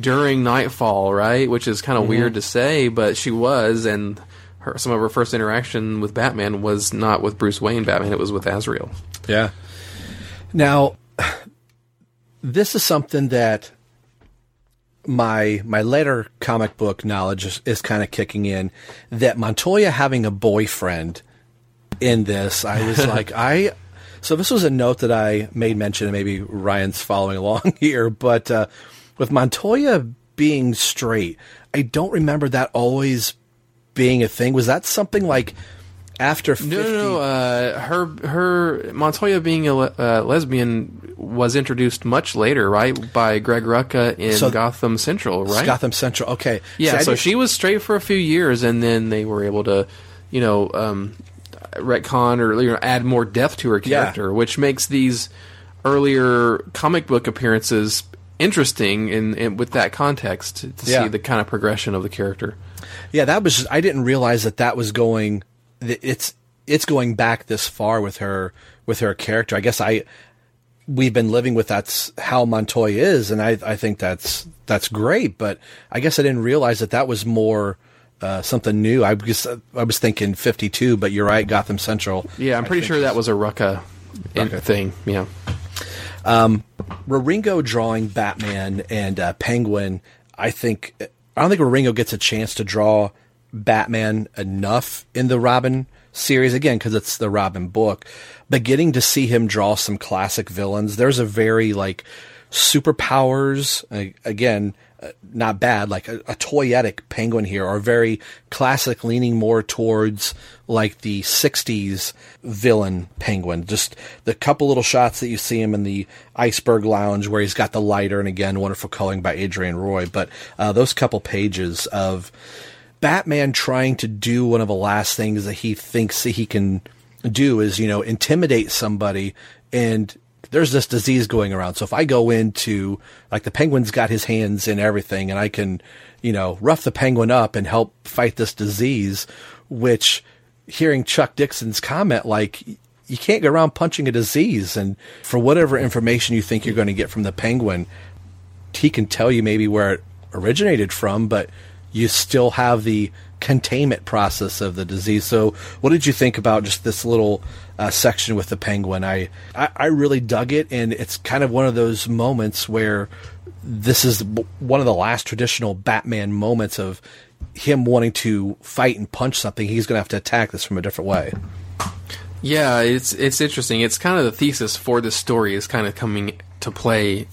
during Nightfall, right? Which is kind of Mhm. weird to say, but she was and her, some of her first interaction with Batman was not with Bruce Wayne Batman, it was with Azrael. Yeah. Now, this is something that my my later comic book knowledge is, is kind of kicking in. That Montoya having a boyfriend in this, I was like, I. So this was a note that I made mention, and maybe Ryan's following along here, but uh, with Montoya being straight, I don't remember that always being a thing. Was that something like after 50? No, no, no. Uh, her, her Montoya being a le- uh, lesbian was introduced much later, right, by Greg Rucka in So- Gotham Central, right? Gotham Central. Okay. Yeah, so didn't- she was straight for a few years, and then they were able to, you know, um, retcon or you know add more depth to her Yeah. character, which makes these earlier comic book appearances interesting in, in with that context to Yeah. see the kind of progression of the character. Yeah, that was. I didn't realize that that was going. It's it's going back this far with her with her character. I guess I we've been living with that's how Montoya is, and I I think that's that's great. But I guess I didn't realize that that was more. Uh, something new. I was I was thinking fifty two, but you're right. Gotham Central. Yeah, I'm pretty sure that was a Rucka, Rucka. thing. Yeah. Um, Wieringo drawing Batman and uh, Penguin. I think I don't think Wieringo gets a chance to draw Batman enough in the Robin series again because it's the Robin book. But getting to see him draw some classic villains, there's a very like superpowers again. Uh, not bad, like a, a toyetic penguin here, or very classic, leaning more towards like the '60s villain penguin. Just the couple little shots that you see him in the iceberg lounge where he's got the lighter, and again, wonderful coloring by Adrienne Roy. But uh, those couple pages of Batman trying to do one of the last things that he thinks that he can do is, you know, intimidate somebody and there's this disease going around. So if I go into like the penguin's got his hands in everything and I can, you know, rough the penguin up and help fight this disease, which hearing Chuck Dixon's comment, like, you can't go around punching a disease. And for whatever information you think you're going to get from the penguin, he can tell you maybe where it originated from, but you still have the containment process of the disease. So, what did you think about just this little uh, section with the penguin? I, I, I really dug it, and it's kind of one of those moments where this is one of the last traditional Batman moments of him wanting to fight and punch something. He's going to have to attack this from a different way. Yeah, it's it's interesting. It's kind of the thesis for this story is kind of coming to play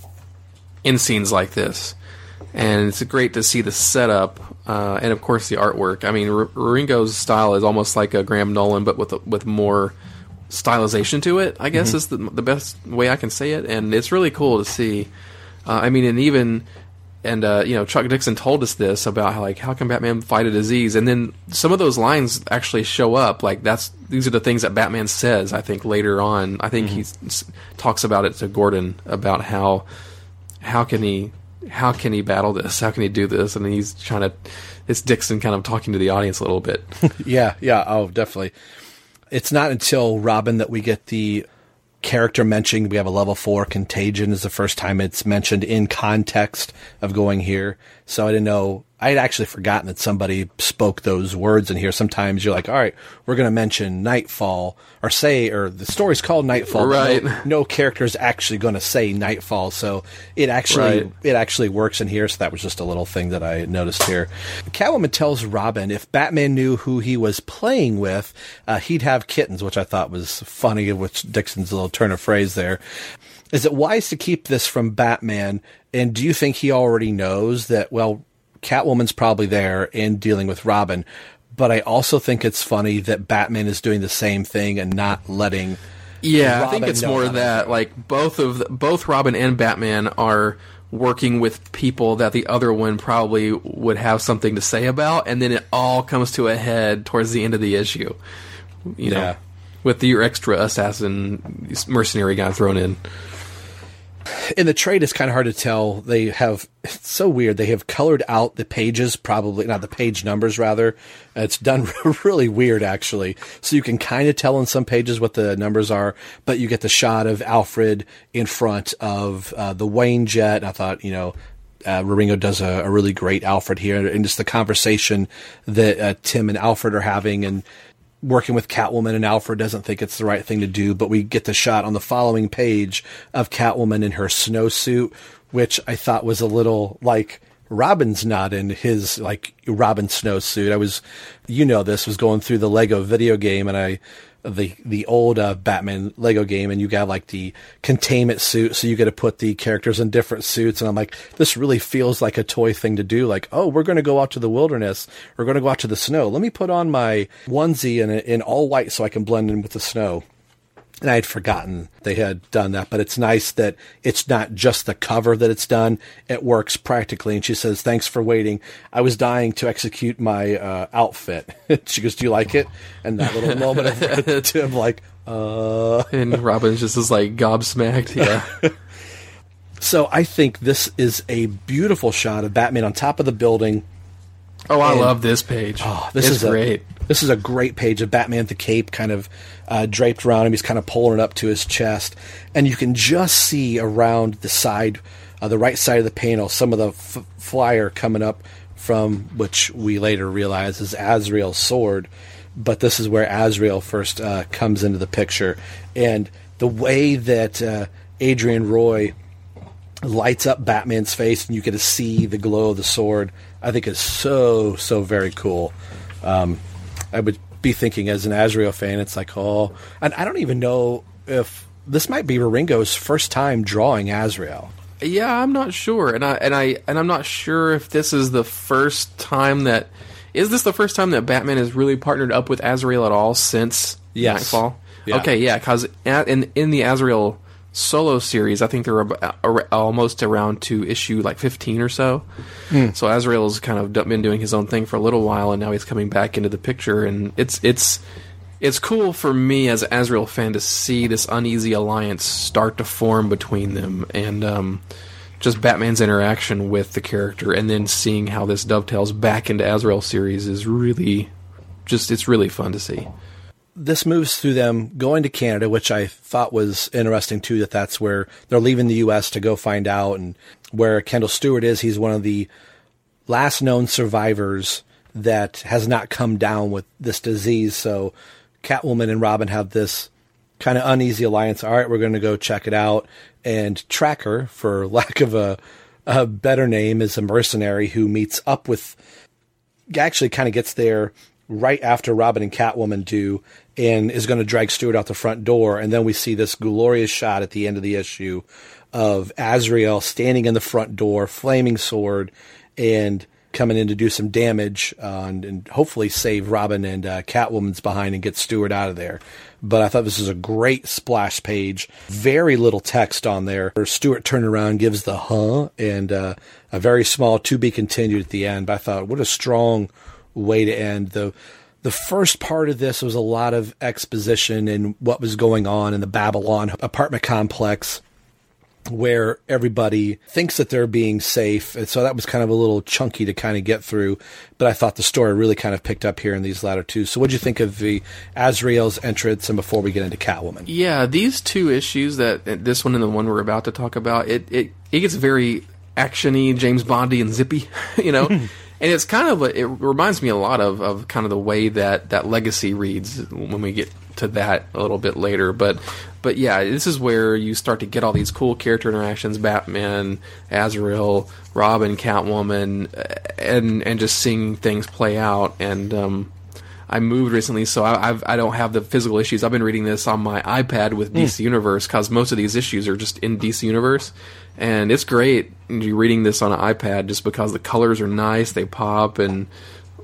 in scenes like this, and it's great to see the setup uh, and of course the artwork. I mean, R- Ringo's style is almost like a Graham Nolan, but with with more stylization to it. I guess mm-hmm. is the the best way I can say it, and it's really cool to see. Uh, I mean, and even and uh, you know Chuck Dixon told us this about how like how can Batman fight a disease, and then some of those lines actually show up. Like that's these are the things that Batman says. I think later on, I think mm-hmm. he talks about it to Gordon about how how can he how can he battle this? How can he do this? And he's trying to. It's Dixon kind of talking to the audience a little bit. yeah, yeah, oh, definitely. It's not until Robin that we get the character mentioning we have a level four contagion is the first time it's mentioned in context of going here. So I didn't know I had actually forgotten that somebody spoke those words in here. Sometimes you're like, all right, we're going to mention Nightfall or say, or the story's called Nightfall. Right. No, no character is actually going to say Nightfall. So it actually, right. it actually works in here. So that was just a little thing that I noticed here. Catwoman tells Robin if Batman knew who he was playing with, uh, he'd have kittens, which I thought was funny, which Dixon's little turn of phrase there. Is it wise to keep this from Batman? And do you think he already knows that, well, Catwoman's probably there in dealing with Robin. But I also think it's funny that Batman is doing the same thing and not letting. Yeah, Robin I think it's more that like both of both Robin and Batman are working with people that the other one probably would have something to say about, and then it all comes to a head towards the end of the issue. You know, yeah. with the, your extra assassin mercenary guy thrown in in the trade, it's kind of hard to tell. They have it's so weird. They have colored out the pages, probably not the page numbers. Rather, it's done really weird actually. So you can kind of tell in some pages what the numbers are, but you get the shot of Alfred in front of uh, the Wayne jet. And I thought, you know, uh, does a, a, really great Alfred here, and just the conversation that uh, Tim and Alfred are having, and working with Catwoman and Alfred doesn't think it's the right thing to do, but we get the shot on the following page of Catwoman in her snowsuit, which I thought was a little like Robin's not in his like Robin snowsuit. I was, you know, this was going through the Lego video game and I the the old uh, Batman Lego game, and you got like the containment suit, so you get to put the characters in different suits. And I'm like, this really feels like a toy thing to do. Like, oh, we're going to go out to the wilderness, we're going to go out to the snow. Let me put on my onesie in in all white so I can blend in with the snow and I had forgotten they had done that. But it's nice that it's not just the cover that it's done; it works practically. And she says, "Thanks for waiting. I was dying to execute my uh, outfit." she goes, "Do you like it?" And that little moment of to him, like, uh. And Robin's just is like gobsmacked. Yeah. so I think this is a beautiful shot of Batman on top of the building. Oh, I and, love this page. Oh, this it's is great. A, this is a great page of Batman with the cape kind of uh, draped around him. He's kind of pulling it up to his chest, and you can just see around the side, uh, the right side of the panel, some of the f- flyer coming up from which we later realize is Azrael's sword. But this is where Azrael first uh, comes into the picture, and the way that uh, Adrienne Roy lights up Batman's face, and you get to see the glow of the sword. I think is so so very cool. Um, I would be thinking as an Azrael fan, it's like, oh, and I don't even know if this might be Wieringo's first time drawing Azrael. Yeah, I'm not sure, and I and I and I'm not sure if this is the first time that is this the first time that Batman has really partnered up with Azrael at all since yes. Nightfall. Yeah. Okay, yeah, because in in the Azrael solo series, I think they're about, almost around to issue like 15 or so. Mm. So Azrael's kind of been doing his own thing for a little while, and now he's coming back into the picture, and it's it's it's cool for me as an Azrael fan to see this uneasy alliance start to form between them, and um, just Batman's interaction with the character, and then seeing how this dovetails back into Azrael series is really just it's really fun to see. This moves through them going to Canada, which I thought was interesting too. That that's where they're leaving the U.S. to go find out, and where Kendall Stewart is. He's one of the last known survivors that has not come down with this disease. So Catwoman and Robin have this kind of uneasy alliance. All right, we're going to go check it out. And Tracker, for lack of a, a better name, is a mercenary who meets up with, actually kind of gets there right after Robin and Catwoman do and is going to drag Stewart out the front door. And then we see this glorious shot at the end of the issue of Azrael standing in the front door, flaming sword, and coming in to do some damage uh, and, and, hopefully save Robin and uh, Catwoman's behind and get Stewart out of there. But I thought this was a great splash page. Very little text on there. Stewart turned around, gives the huh, and uh, a very small to be continued at the end. But I thought, what a strong way to end. The the first part of this was a lot of exposition and what was going on in the Babylon apartment complex where everybody thinks that they're being safe. And so that was kind of a little chunky to kind of get through. But I thought the story really kind of picked up here in these latter two. So what do you think of the Azrael's entrance and before we get into Catwoman? Yeah, these two issues that this one and the one we're about to talk about, it it, it gets very actiony, James Bondy and zippy, you know. and it's kind of it reminds me a lot of, of kind of the way that that legacy reads when we get to that a little bit later. But but yeah, this is where you start to get all these cool character interactions: Batman, Azrael, Robin, Catwoman, and and just seeing things play out. And um, I moved recently, so I, I've, I don't have the physical issues. I've been reading this on my iPad with DC mm. Universe because most of these issues are just in DC Universe, and it's great. You're reading this on an iPad just because the colors are nice, they pop, and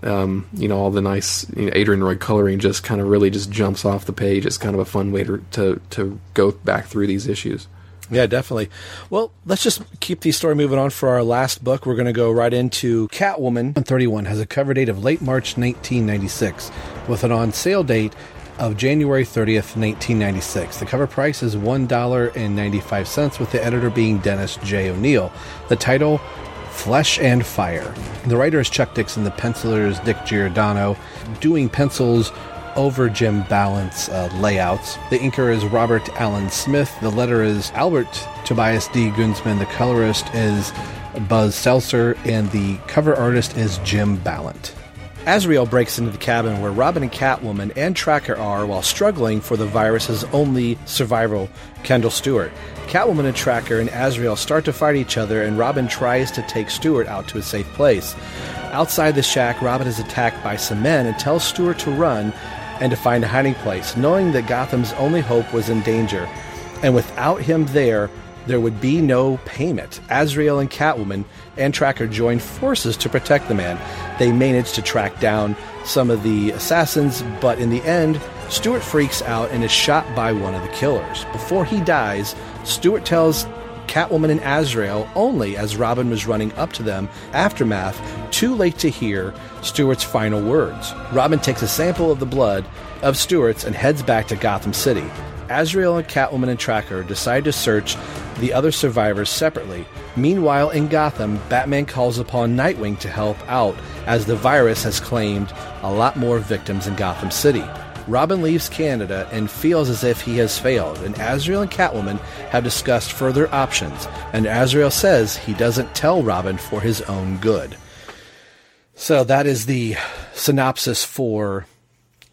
um, you know, all the nice you know, Adrienne Roy coloring just kind of really just jumps off the page. It's kind of a fun way to, to, to go back through these issues. Yeah, definitely. Well, let's just keep the story moving on for our last book. We're going to go right into Catwoman 31 has a cover date of late March 1996 with an on sale date of January 30th, 1996. The cover price is $1.95 with the editor being Dennis J. O'Neil. The title Flesh and Fire. The writer is Chuck Dixon, the penciler is Dick Giordano, doing pencils over Jim Balent's uh, layouts. The inker is Robert Allen Smith. The letter is Albert Tobias D. Gunsman. The colorist is Buzz Setzer. And the cover artist is Jim Balent. Azrael breaks into the cabin where Robin and Catwoman and Tracker are while struggling for the virus's only survivor, Kendall Stewart. Catwoman and Tracker and Azrael start to fight each other, and Robin tries to take Stewart out to a safe place. Outside the shack, Robin is attacked by some men and tells Stewart to run and to find a hiding place, knowing that Gotham's only hope was in danger. And without him there, there would be no payment. Azrael and Catwoman and Tracker join forces to protect the man. They manage to track down some of the assassins, but in the end, Stewart freaks out and is shot by one of the killers. Before he dies, Stewart tells Catwoman and Azrael only as Robin was running up to them, aftermath, too late to hear Stewart's final words. Robin takes a sample of the blood of Stewart's and heads back to Gotham City. Azrael and Catwoman and Tracker decide to search the other survivors separately. Meanwhile, in Gotham, Batman calls upon Nightwing to help out as the virus has claimed a lot more victims in Gotham City. Robin leaves Canada and feels as if he has failed, and Azrael and Catwoman have discussed further options, and Azrael says he doesn't tell Robin for his own good. So that is the synopsis for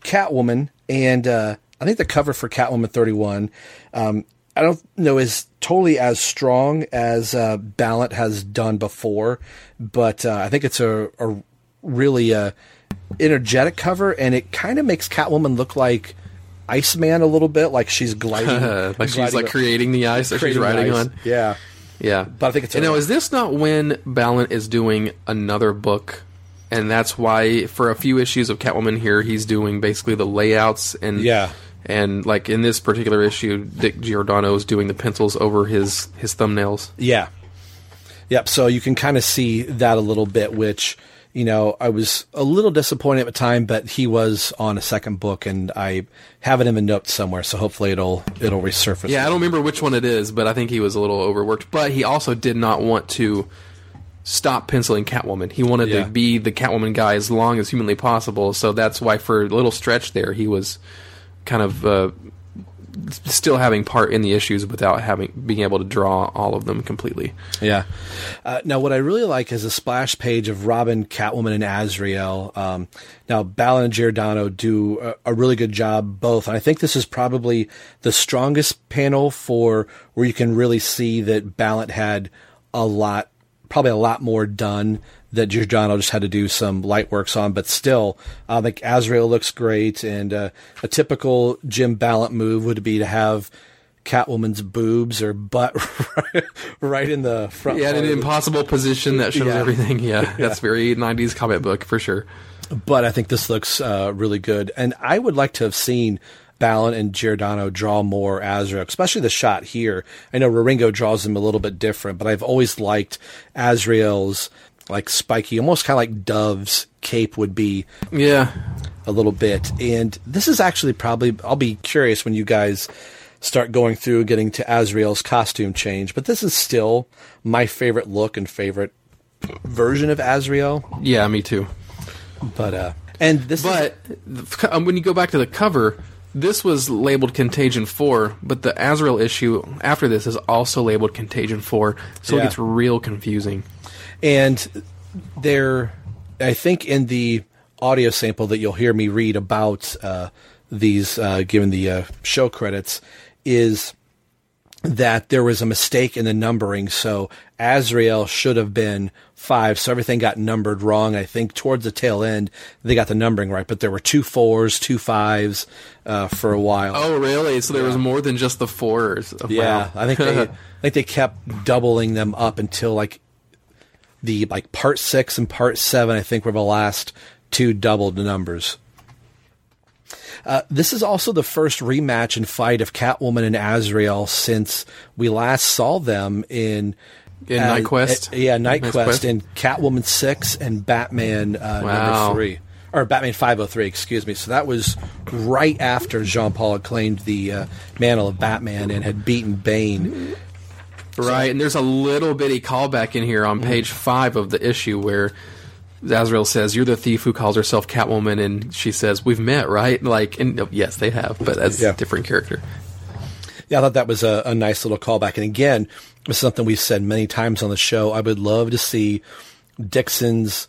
Catwoman, and uh, I think the cover for Catwoman 31, um, I don't know is totally as strong as uh, Balent has done before, but uh, I think it's a, a really uh, energetic cover, and it kind of makes Catwoman look like Iceman a little bit, like she's gliding, like gliding she's like creating the ice that she's riding on. Yeah, yeah. But I think it's. You know, is this not when Balent is doing another book? And that's why, for a few issues of Catwoman here, he's doing basically the layouts and yeah, and like in this particular issue, Dick Giordano is doing the pencils over his his thumbnails. Yeah, yep. So you can kind of see that a little bit, which you know, I was a little disappointed at the time, but he was on a second book, and I have it in the notes somewhere, so hopefully it'll it'll resurface. Yeah, I don't remember which one it is, but I think he was a little overworked. But he also did not want to stop penciling Catwoman. He wanted Yeah. to be the Catwoman guy as long as humanly possible. So that's why for a little stretch there, he was kind of uh, still having part in the issues without having being able to draw all of them completely. Yeah. Uh, now, what I really like is a splash page of Robin, Catwoman, and Azrael. Um, now, Balent and Giordano do a, a really good job both. And I think this is probably the strongest panel for where you can really see that Balent had a lot, probably a lot more done that Giordano just had to do some light works on. But still, I think Azrael looks great. And uh, a typical Jim Balent move would be to have Catwoman's boobs or butt right in the front. Yeah, in an impossible position that shows Yeah. everything. Yeah, that's very '90s comic book for sure. But I think this looks uh, really good, and I would like to have seen Balent and Giordano draw more Azrael, especially the shot here. I know Wieringo draws him a little bit different, but I've always liked Azrael's like spiky, almost kind of like Dove's cape would be. Yeah, a little bit. And this is actually probably I'll be curious when you guys start going through getting to Azrael's costume change, but this is still my favorite look and favorite version of Azrael. Yeah, me too. But uh and this but um, when you go back to the cover, this was labeled Contagion 4, but the Azrael issue after this is also labeled Contagion 4, so Yeah. it gets real confusing. And there, I think in the audio sample that you'll hear me read about uh, these, uh, given the uh, show credits, is that there was a mistake in the numbering. So Azrael should have been five. So everything got numbered wrong. I think towards the tail end, they got the numbering right, but there were two fours, two fives uh, for a while. Oh, really? So there was more than just the fours. Oh, Yeah, wow. I think they, I think they kept doubling them up until like the like part six and part seven. I think were the last two doubled numbers. Uh, this is also the first rematch and fight of Catwoman and Azrael since we last saw them in In KnightQuest? uh, yeah, Night KnightQuest, Quest? in Catwoman six and Batman uh, Wow. number three or Batman 503, excuse me. So that was right after Jean Paul had claimed the uh, mantle of Batman and had beaten Bane. Right, and there's a little bitty callback in here on Mm-hmm. page five of the issue where Azrael says, "You're the thief who calls herself Catwoman," and she says, "We've met, right?" Like, and oh, yes, they have, but that's a different character. Yeah, I thought that was a, a nice little callback. And again, it's something we've said many times on the show. I would love to see Dixon's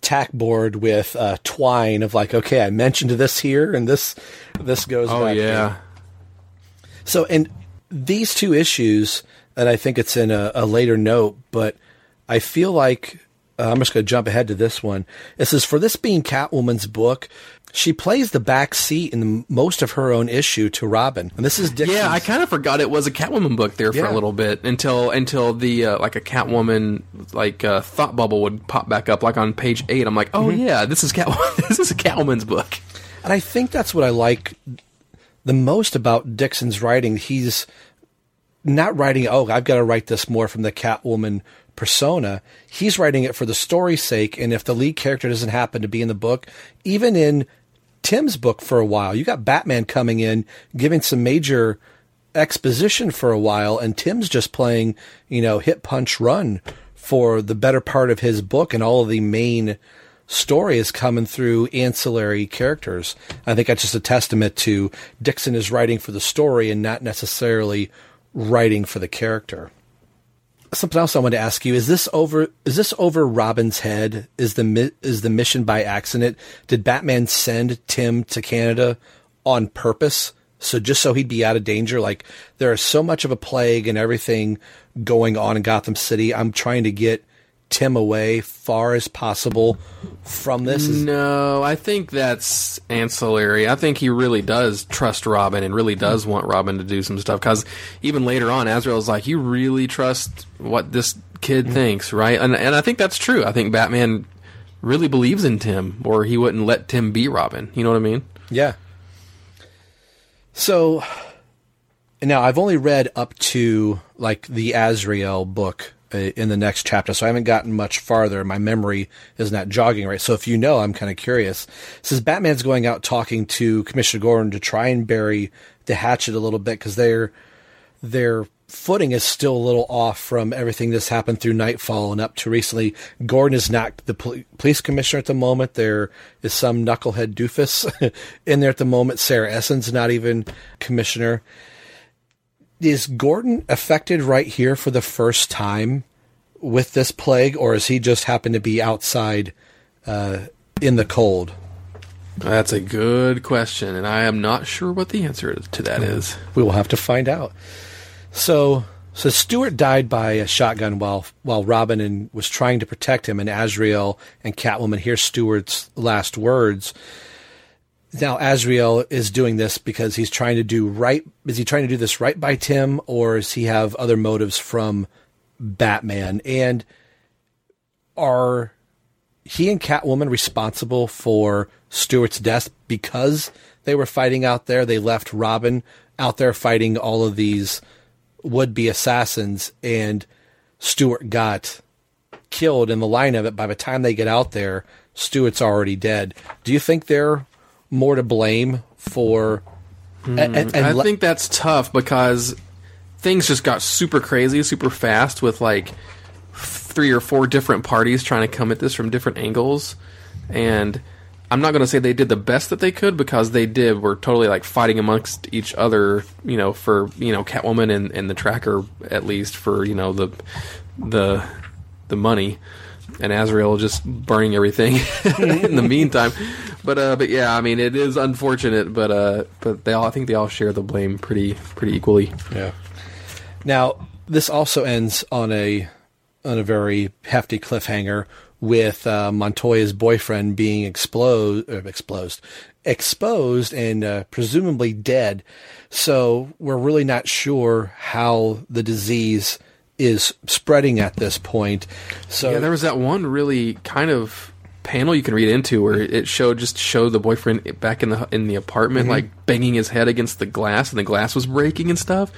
tack board with uh, twine of like, okay, I mentioned this here, and this this goes. Oh yeah, here. So, and these two issues, and I think it's in a, a later note, but I feel like uh, I'm just going to jump ahead to this one. It says, for this being Catwoman's book, she plays the back seat in most of her own issue to Robin. And this is Dixon's. yeah. I kind of forgot it was a Catwoman book there for Yeah. a little bit until until the uh, like a Catwoman like uh, thought bubble would pop back up like on page eight. I'm like, oh Mhm. yeah, this is Catwoman. this is a Catwoman's book. And I think that's what I like the most about Dixon's writing. He's not writing, oh, I've got to write this more from the Catwoman persona. He's writing it for the story's sake. And if the lead character doesn't happen to be in the book, even in Tim's book for a while, you got Batman coming in, giving some major exposition for a while, and Tim's just playing, you know, hit punch run for the better part of his book, and all of the main story is coming through ancillary characters. I think that's just a testament to Dixon is writing for the story and not necessarily writing for the character. Something else I wanted to ask you is this over is this over Robin's head? Is the is the mission by accident? Did Batman send Tim to Canada on purpose? So just so he'd be out of danger, like there is so much of a plague and everything going on in Gotham City. I'm trying to get Tim away far as possible from this. Is- No, I think that's ancillary. I think he really does trust Robin and really does want Robin to do some stuff. Because even later on, Azrael's like, "You really trust what this kid mm. thinks, right?" And and I think that's true. I think Batman really believes in Tim, or he wouldn't let Tim be Robin. You know what I mean? Yeah. So now I've only read up to like the Azrael book Uh, in the next chapter, so I haven't gotten much farther. My memory is not jogging right. So if you know, I'm kind of curious. It says Batman's going out talking to Commissioner Gordon to try and bury the hatchet a little bit because they're they're footing is still a little off from everything that's happened through Knightfall and up to recently. Gordon is not the pol- police commissioner at the moment. There is some knucklehead doofus in there at the moment. Sarah Essen's not even commissioner. Is Gordon affected right here for the first time with this plague, or is he just happened to be outside uh, in the cold? That's a good question, and I am not sure what the answer to that is. We will have to find out. So, so Stewart died by a shotgun while while Robin and was trying to protect him, and Azrael and Catwoman hear Stewart's last words. Now Azrael is doing this because he's trying to do right. Is he trying to do this right by Tim, or does he have other motives from Batman? And are he and Catwoman responsible for Stewart's death because they were fighting out there? They left Robin out there fighting all of these would be assassins, and Stewart got killed in the line of it. By the time they get out there, Stewart's already dead. Do you think they're more to blame for? Mm, and, and, and I le- think that's tough because things just got super crazy, super fast with like three or four different parties trying to come at this from different angles, and I'm not going to say they did the best that they could because they did. Were totally like fighting amongst each other, you know, for you know Catwoman and, and the Tracker at least for you know the the the money, and Azrael just burning everything in the meantime. But uh, but yeah, I mean it is unfortunate, but uh, but they all I think they all share the blame pretty pretty equally. Yeah. Now this also ends on a on a very hefty cliffhanger with uh, Montoya's boyfriend being explode, uh, exposed, exposed, and uh, presumably dead. So we're really not sure how the disease is spreading at this point. So yeah, there was that one really kind of panel you can read into where it showed just showed the boyfriend back in the in the apartment mm-hmm. like banging his head against the glass and the glass was breaking and stuff.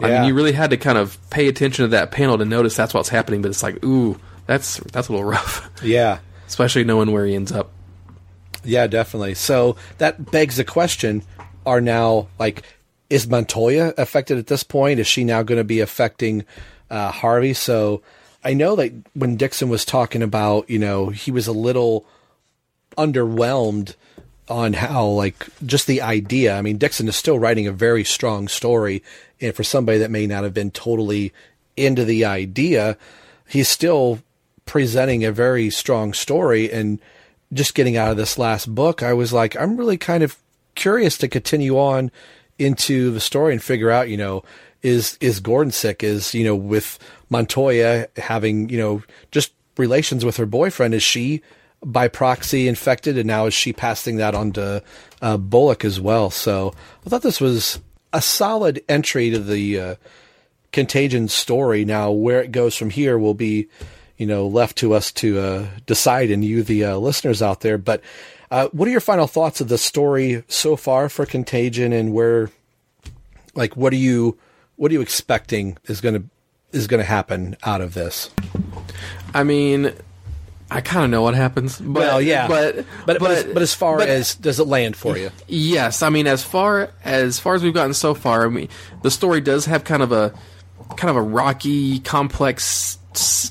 Yeah. I mean, you really had to kind of pay attention to that panel to notice that's what's happening. But it's like, ooh, that's that's a little rough. Yeah, especially knowing where he ends up. Yeah, definitely. So that begs the question: Are now like is Montoya affected at this point? Is she now going to be affecting uh, Harvey? So I know that when Dixon was talking about, you know, he was a little underwhelmed on how like just the idea. I mean, Dixon is still writing a very strong story, and for somebody that may not have been totally into the idea, he's still presenting a very strong story and just getting out of this last book, I was like, I'm really kind of curious to continue on into the story and figure out, you know, is is Gordon sick? Is you know with Montoya having you know just relations with her boyfriend? Is she by proxy infected, and now is she passing that on to uh, Bullock as well? So I thought this was a solid entry to the uh, Contagion story. Now where it goes from here will be you know, left to us to uh, decide and you, the uh, listeners out there. But uh, what are your final thoughts of the story so far for Contagion, and where, like, what are you, what are you expecting is going to is going to happen out of this? I mean, I kind of know what happens. But, well, yeah, but but but, but, as, but as far but, as does it land for you? Yes, I mean as far as far as we've gotten so far, I mean the story does have kind of a kind of a rocky, complex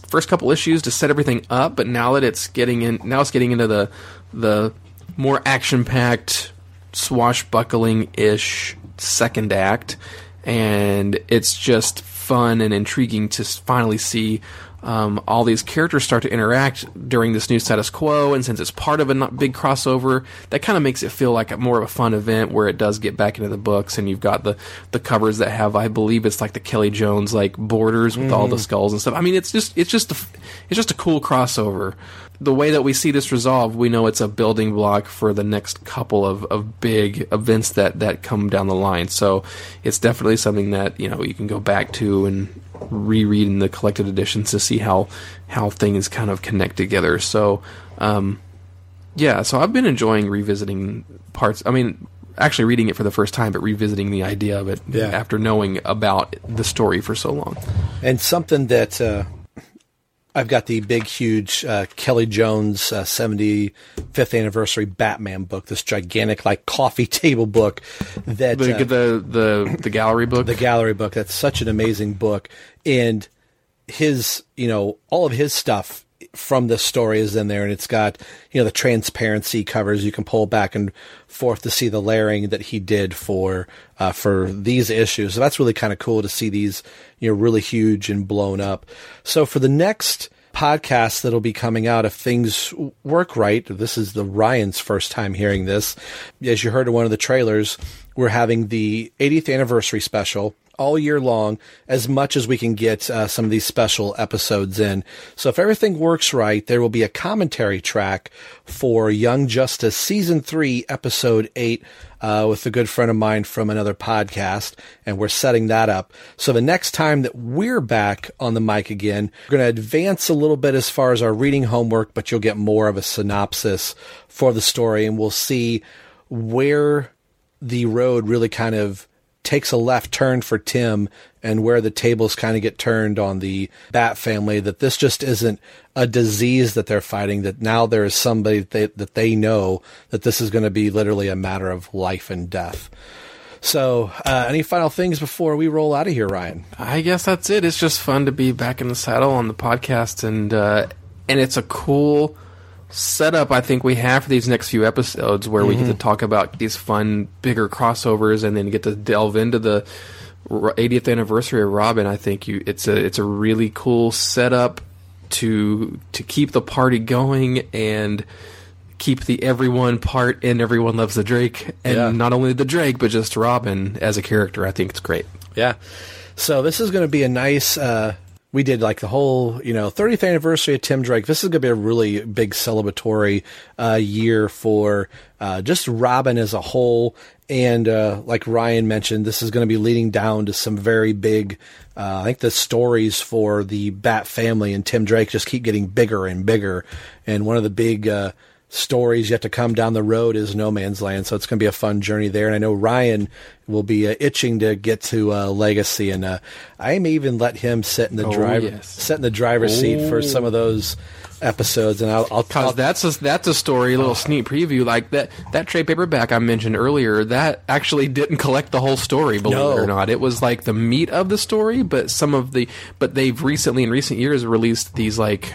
first couple issues to set everything up, but now that it's getting in, now it's getting into the the more action packed, swashbuckling ish second act, and it's just fun and intriguing to finally see um, all these characters start to interact during this new status quo, and since it's part of a big crossover, that kind of makes it feel like a, more of a fun event where it does get back into the books, and you've got the the covers that have, I believe, it's like the Kelly Jones like borders with mm. all the mm-hmm. skulls and stuff. I mean, it's just it's just a, it's just a cool crossover. The way that we see this resolve, we know it's a building block for the next couple of, of big events that, that come down the line. So it's definitely something that you know you can go back to and rereading the collected editions to see how how things kind of connect together. So, um, yeah, so I've been enjoying revisiting parts. I mean, actually reading it for the first time, but revisiting the idea of it yeah. after knowing about the story for so long. And something that uh, I've got the big, huge uh, Kelly Jones uh, 75th anniversary Batman book. This gigantic, like coffee table book that the, uh, the the the gallery book. the gallery book. That's such an amazing book, and his, you know, all of his stuff from this story is in there, and it's got you know the transparency covers you can pull back and forth to see the layering that he did for uh, for these issues. So that's really kind of cool to see these you know really huge and blown up. So for the next podcast that'll be coming out if things work right. This is the Ryan's first time hearing this. As you heard in one of the trailers, we're having the 80th anniversary special all year long as much as we can get uh, some of these special episodes in. So if everything works right, there will be a commentary track for Young Justice season 3 episode 8 uh, with a good friend of mine from another podcast, and we're setting that up. So the next time that we're back on the mic again, we're going to advance a little bit as far as our reading homework, but you'll get more of a synopsis for the story, and we'll see where the road really kind of takes a left turn for Tim and where the tables kind of get turned on the Bat family that this just isn't a disease that they're fighting that now there is somebody that they, that they know that this is going to be literally a matter of life and death. So, uh, any final things before we roll out of here, Ryan? I guess that's it. It's just fun to be back in the saddle on the podcast, and uh, and it's a cool setup I think we have for these next few episodes where mm-hmm. we get to talk about these fun bigger crossovers and then get to delve into the 80th anniversary of Robin. I think you it's a it's a really cool setup to to keep the party going and keep the everyone part in everyone loves the Drake and yeah. not only the Drake but just Robin as a character. I think it's great. Yeah. So this is going to be a nice uh, we did like the whole, you know, 30th anniversary of Tim Drake. This is going to be a really big celebratory uh, year for uh, just Robin as a whole. And uh, like Ryan mentioned, this is going to be leading down to some very big. Uh, I think the stories for the Bat family and Tim Drake just keep getting bigger and bigger. And one of the big uh, stories yet to come down the road is No Man's Land. So it's going to be a fun journey there. And I know Ryan will be uh, itching to get to uh, Legacy, and uh, I may even let him sit in the oh, driver yes. sit in the driver's oh. seat for some of those episodes. And I'll, I'll cause that's a, that's a story, a little oh. sneak preview. Like that that trade paperback I mentioned earlier, that actually didn't collect the whole story. Believe no. it or not, it was like the meat of the story, but some of the but they've recently in recent years released these like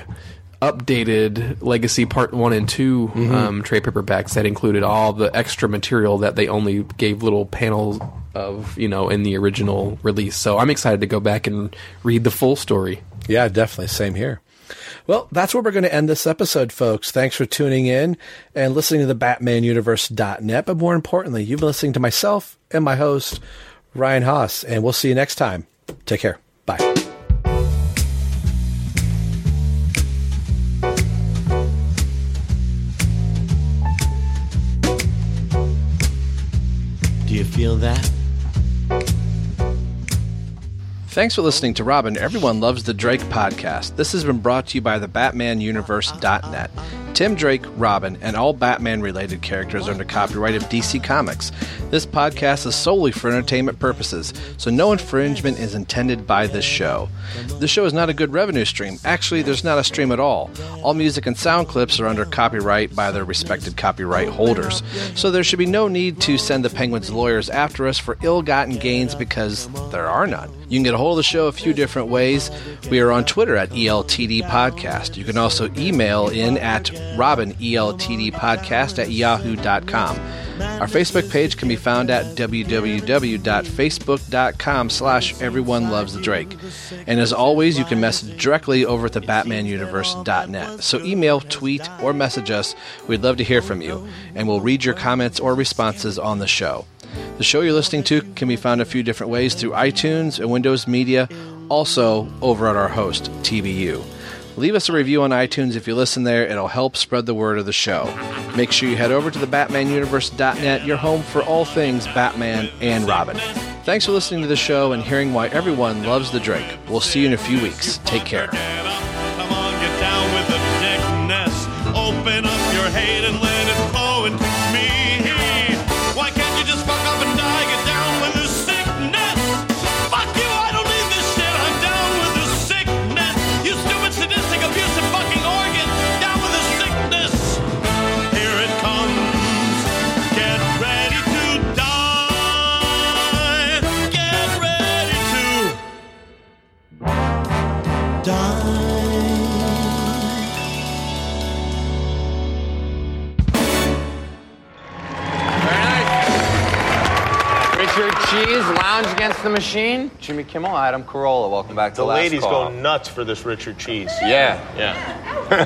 updated Legacy Part One and 2 Mm-hmm. um, trade paperbacks that included all the extra material that they only gave little panels of, you know, in the original release. So I'm excited to go back and read the full story. Yeah, definitely. Same here. Well, that's where we're going to end this episode, folks. Thanks for tuning in and listening to the BatmanUniverse.net. But more importantly, you've been listening to myself and my host, Ryan Haas. And we'll see you next time. Take care. Bye. Feel that? Thanks for listening to Robin. Everyone loves the Drake podcast. This has been brought to you by the BatmanUniverse.net. Tim Drake, Robin, and all Batman related characters are under copyright of DC Comics. This podcast is solely for entertainment purposes, so no infringement is intended by this show. The show is not a good revenue stream. Actually, there's not a stream at all. All music and sound clips are under copyright by their respected copyright holders, so there should be no need to send the Penguins lawyers after us for ill gotten gains because there are none. You can get a hold of the show a few different ways. We are on Twitter at ELTD Podcast. You can also email in at Robin ELTD Podcast at yahoo.com. Our Facebook page can be found at www.facebook.com slash everyone loves the Drake. And as always, you can message directly over at the batmanuniverse.net. So email, tweet, or message us. We'd love to hear from you, and we'll read your comments or responses on the show. The show you're listening to can be found a few different ways through iTunes and Windows Media, also over at our host, TBU. Leave us a review on iTunes if you listen there. It'll help spread the word of the show. Make sure you head over to the BatmanUniverse.net, your home for all things Batman and Robin. Thanks for listening to the show and hearing why everyone loves the Drake. We'll see you in a few weeks. Take care. Lounge Against the Machine. Jimmy Kimmel, Adam Carolla. Welcome back to The Last ladies Call. go nuts for this Richard Cheese. Yeah. Yeah.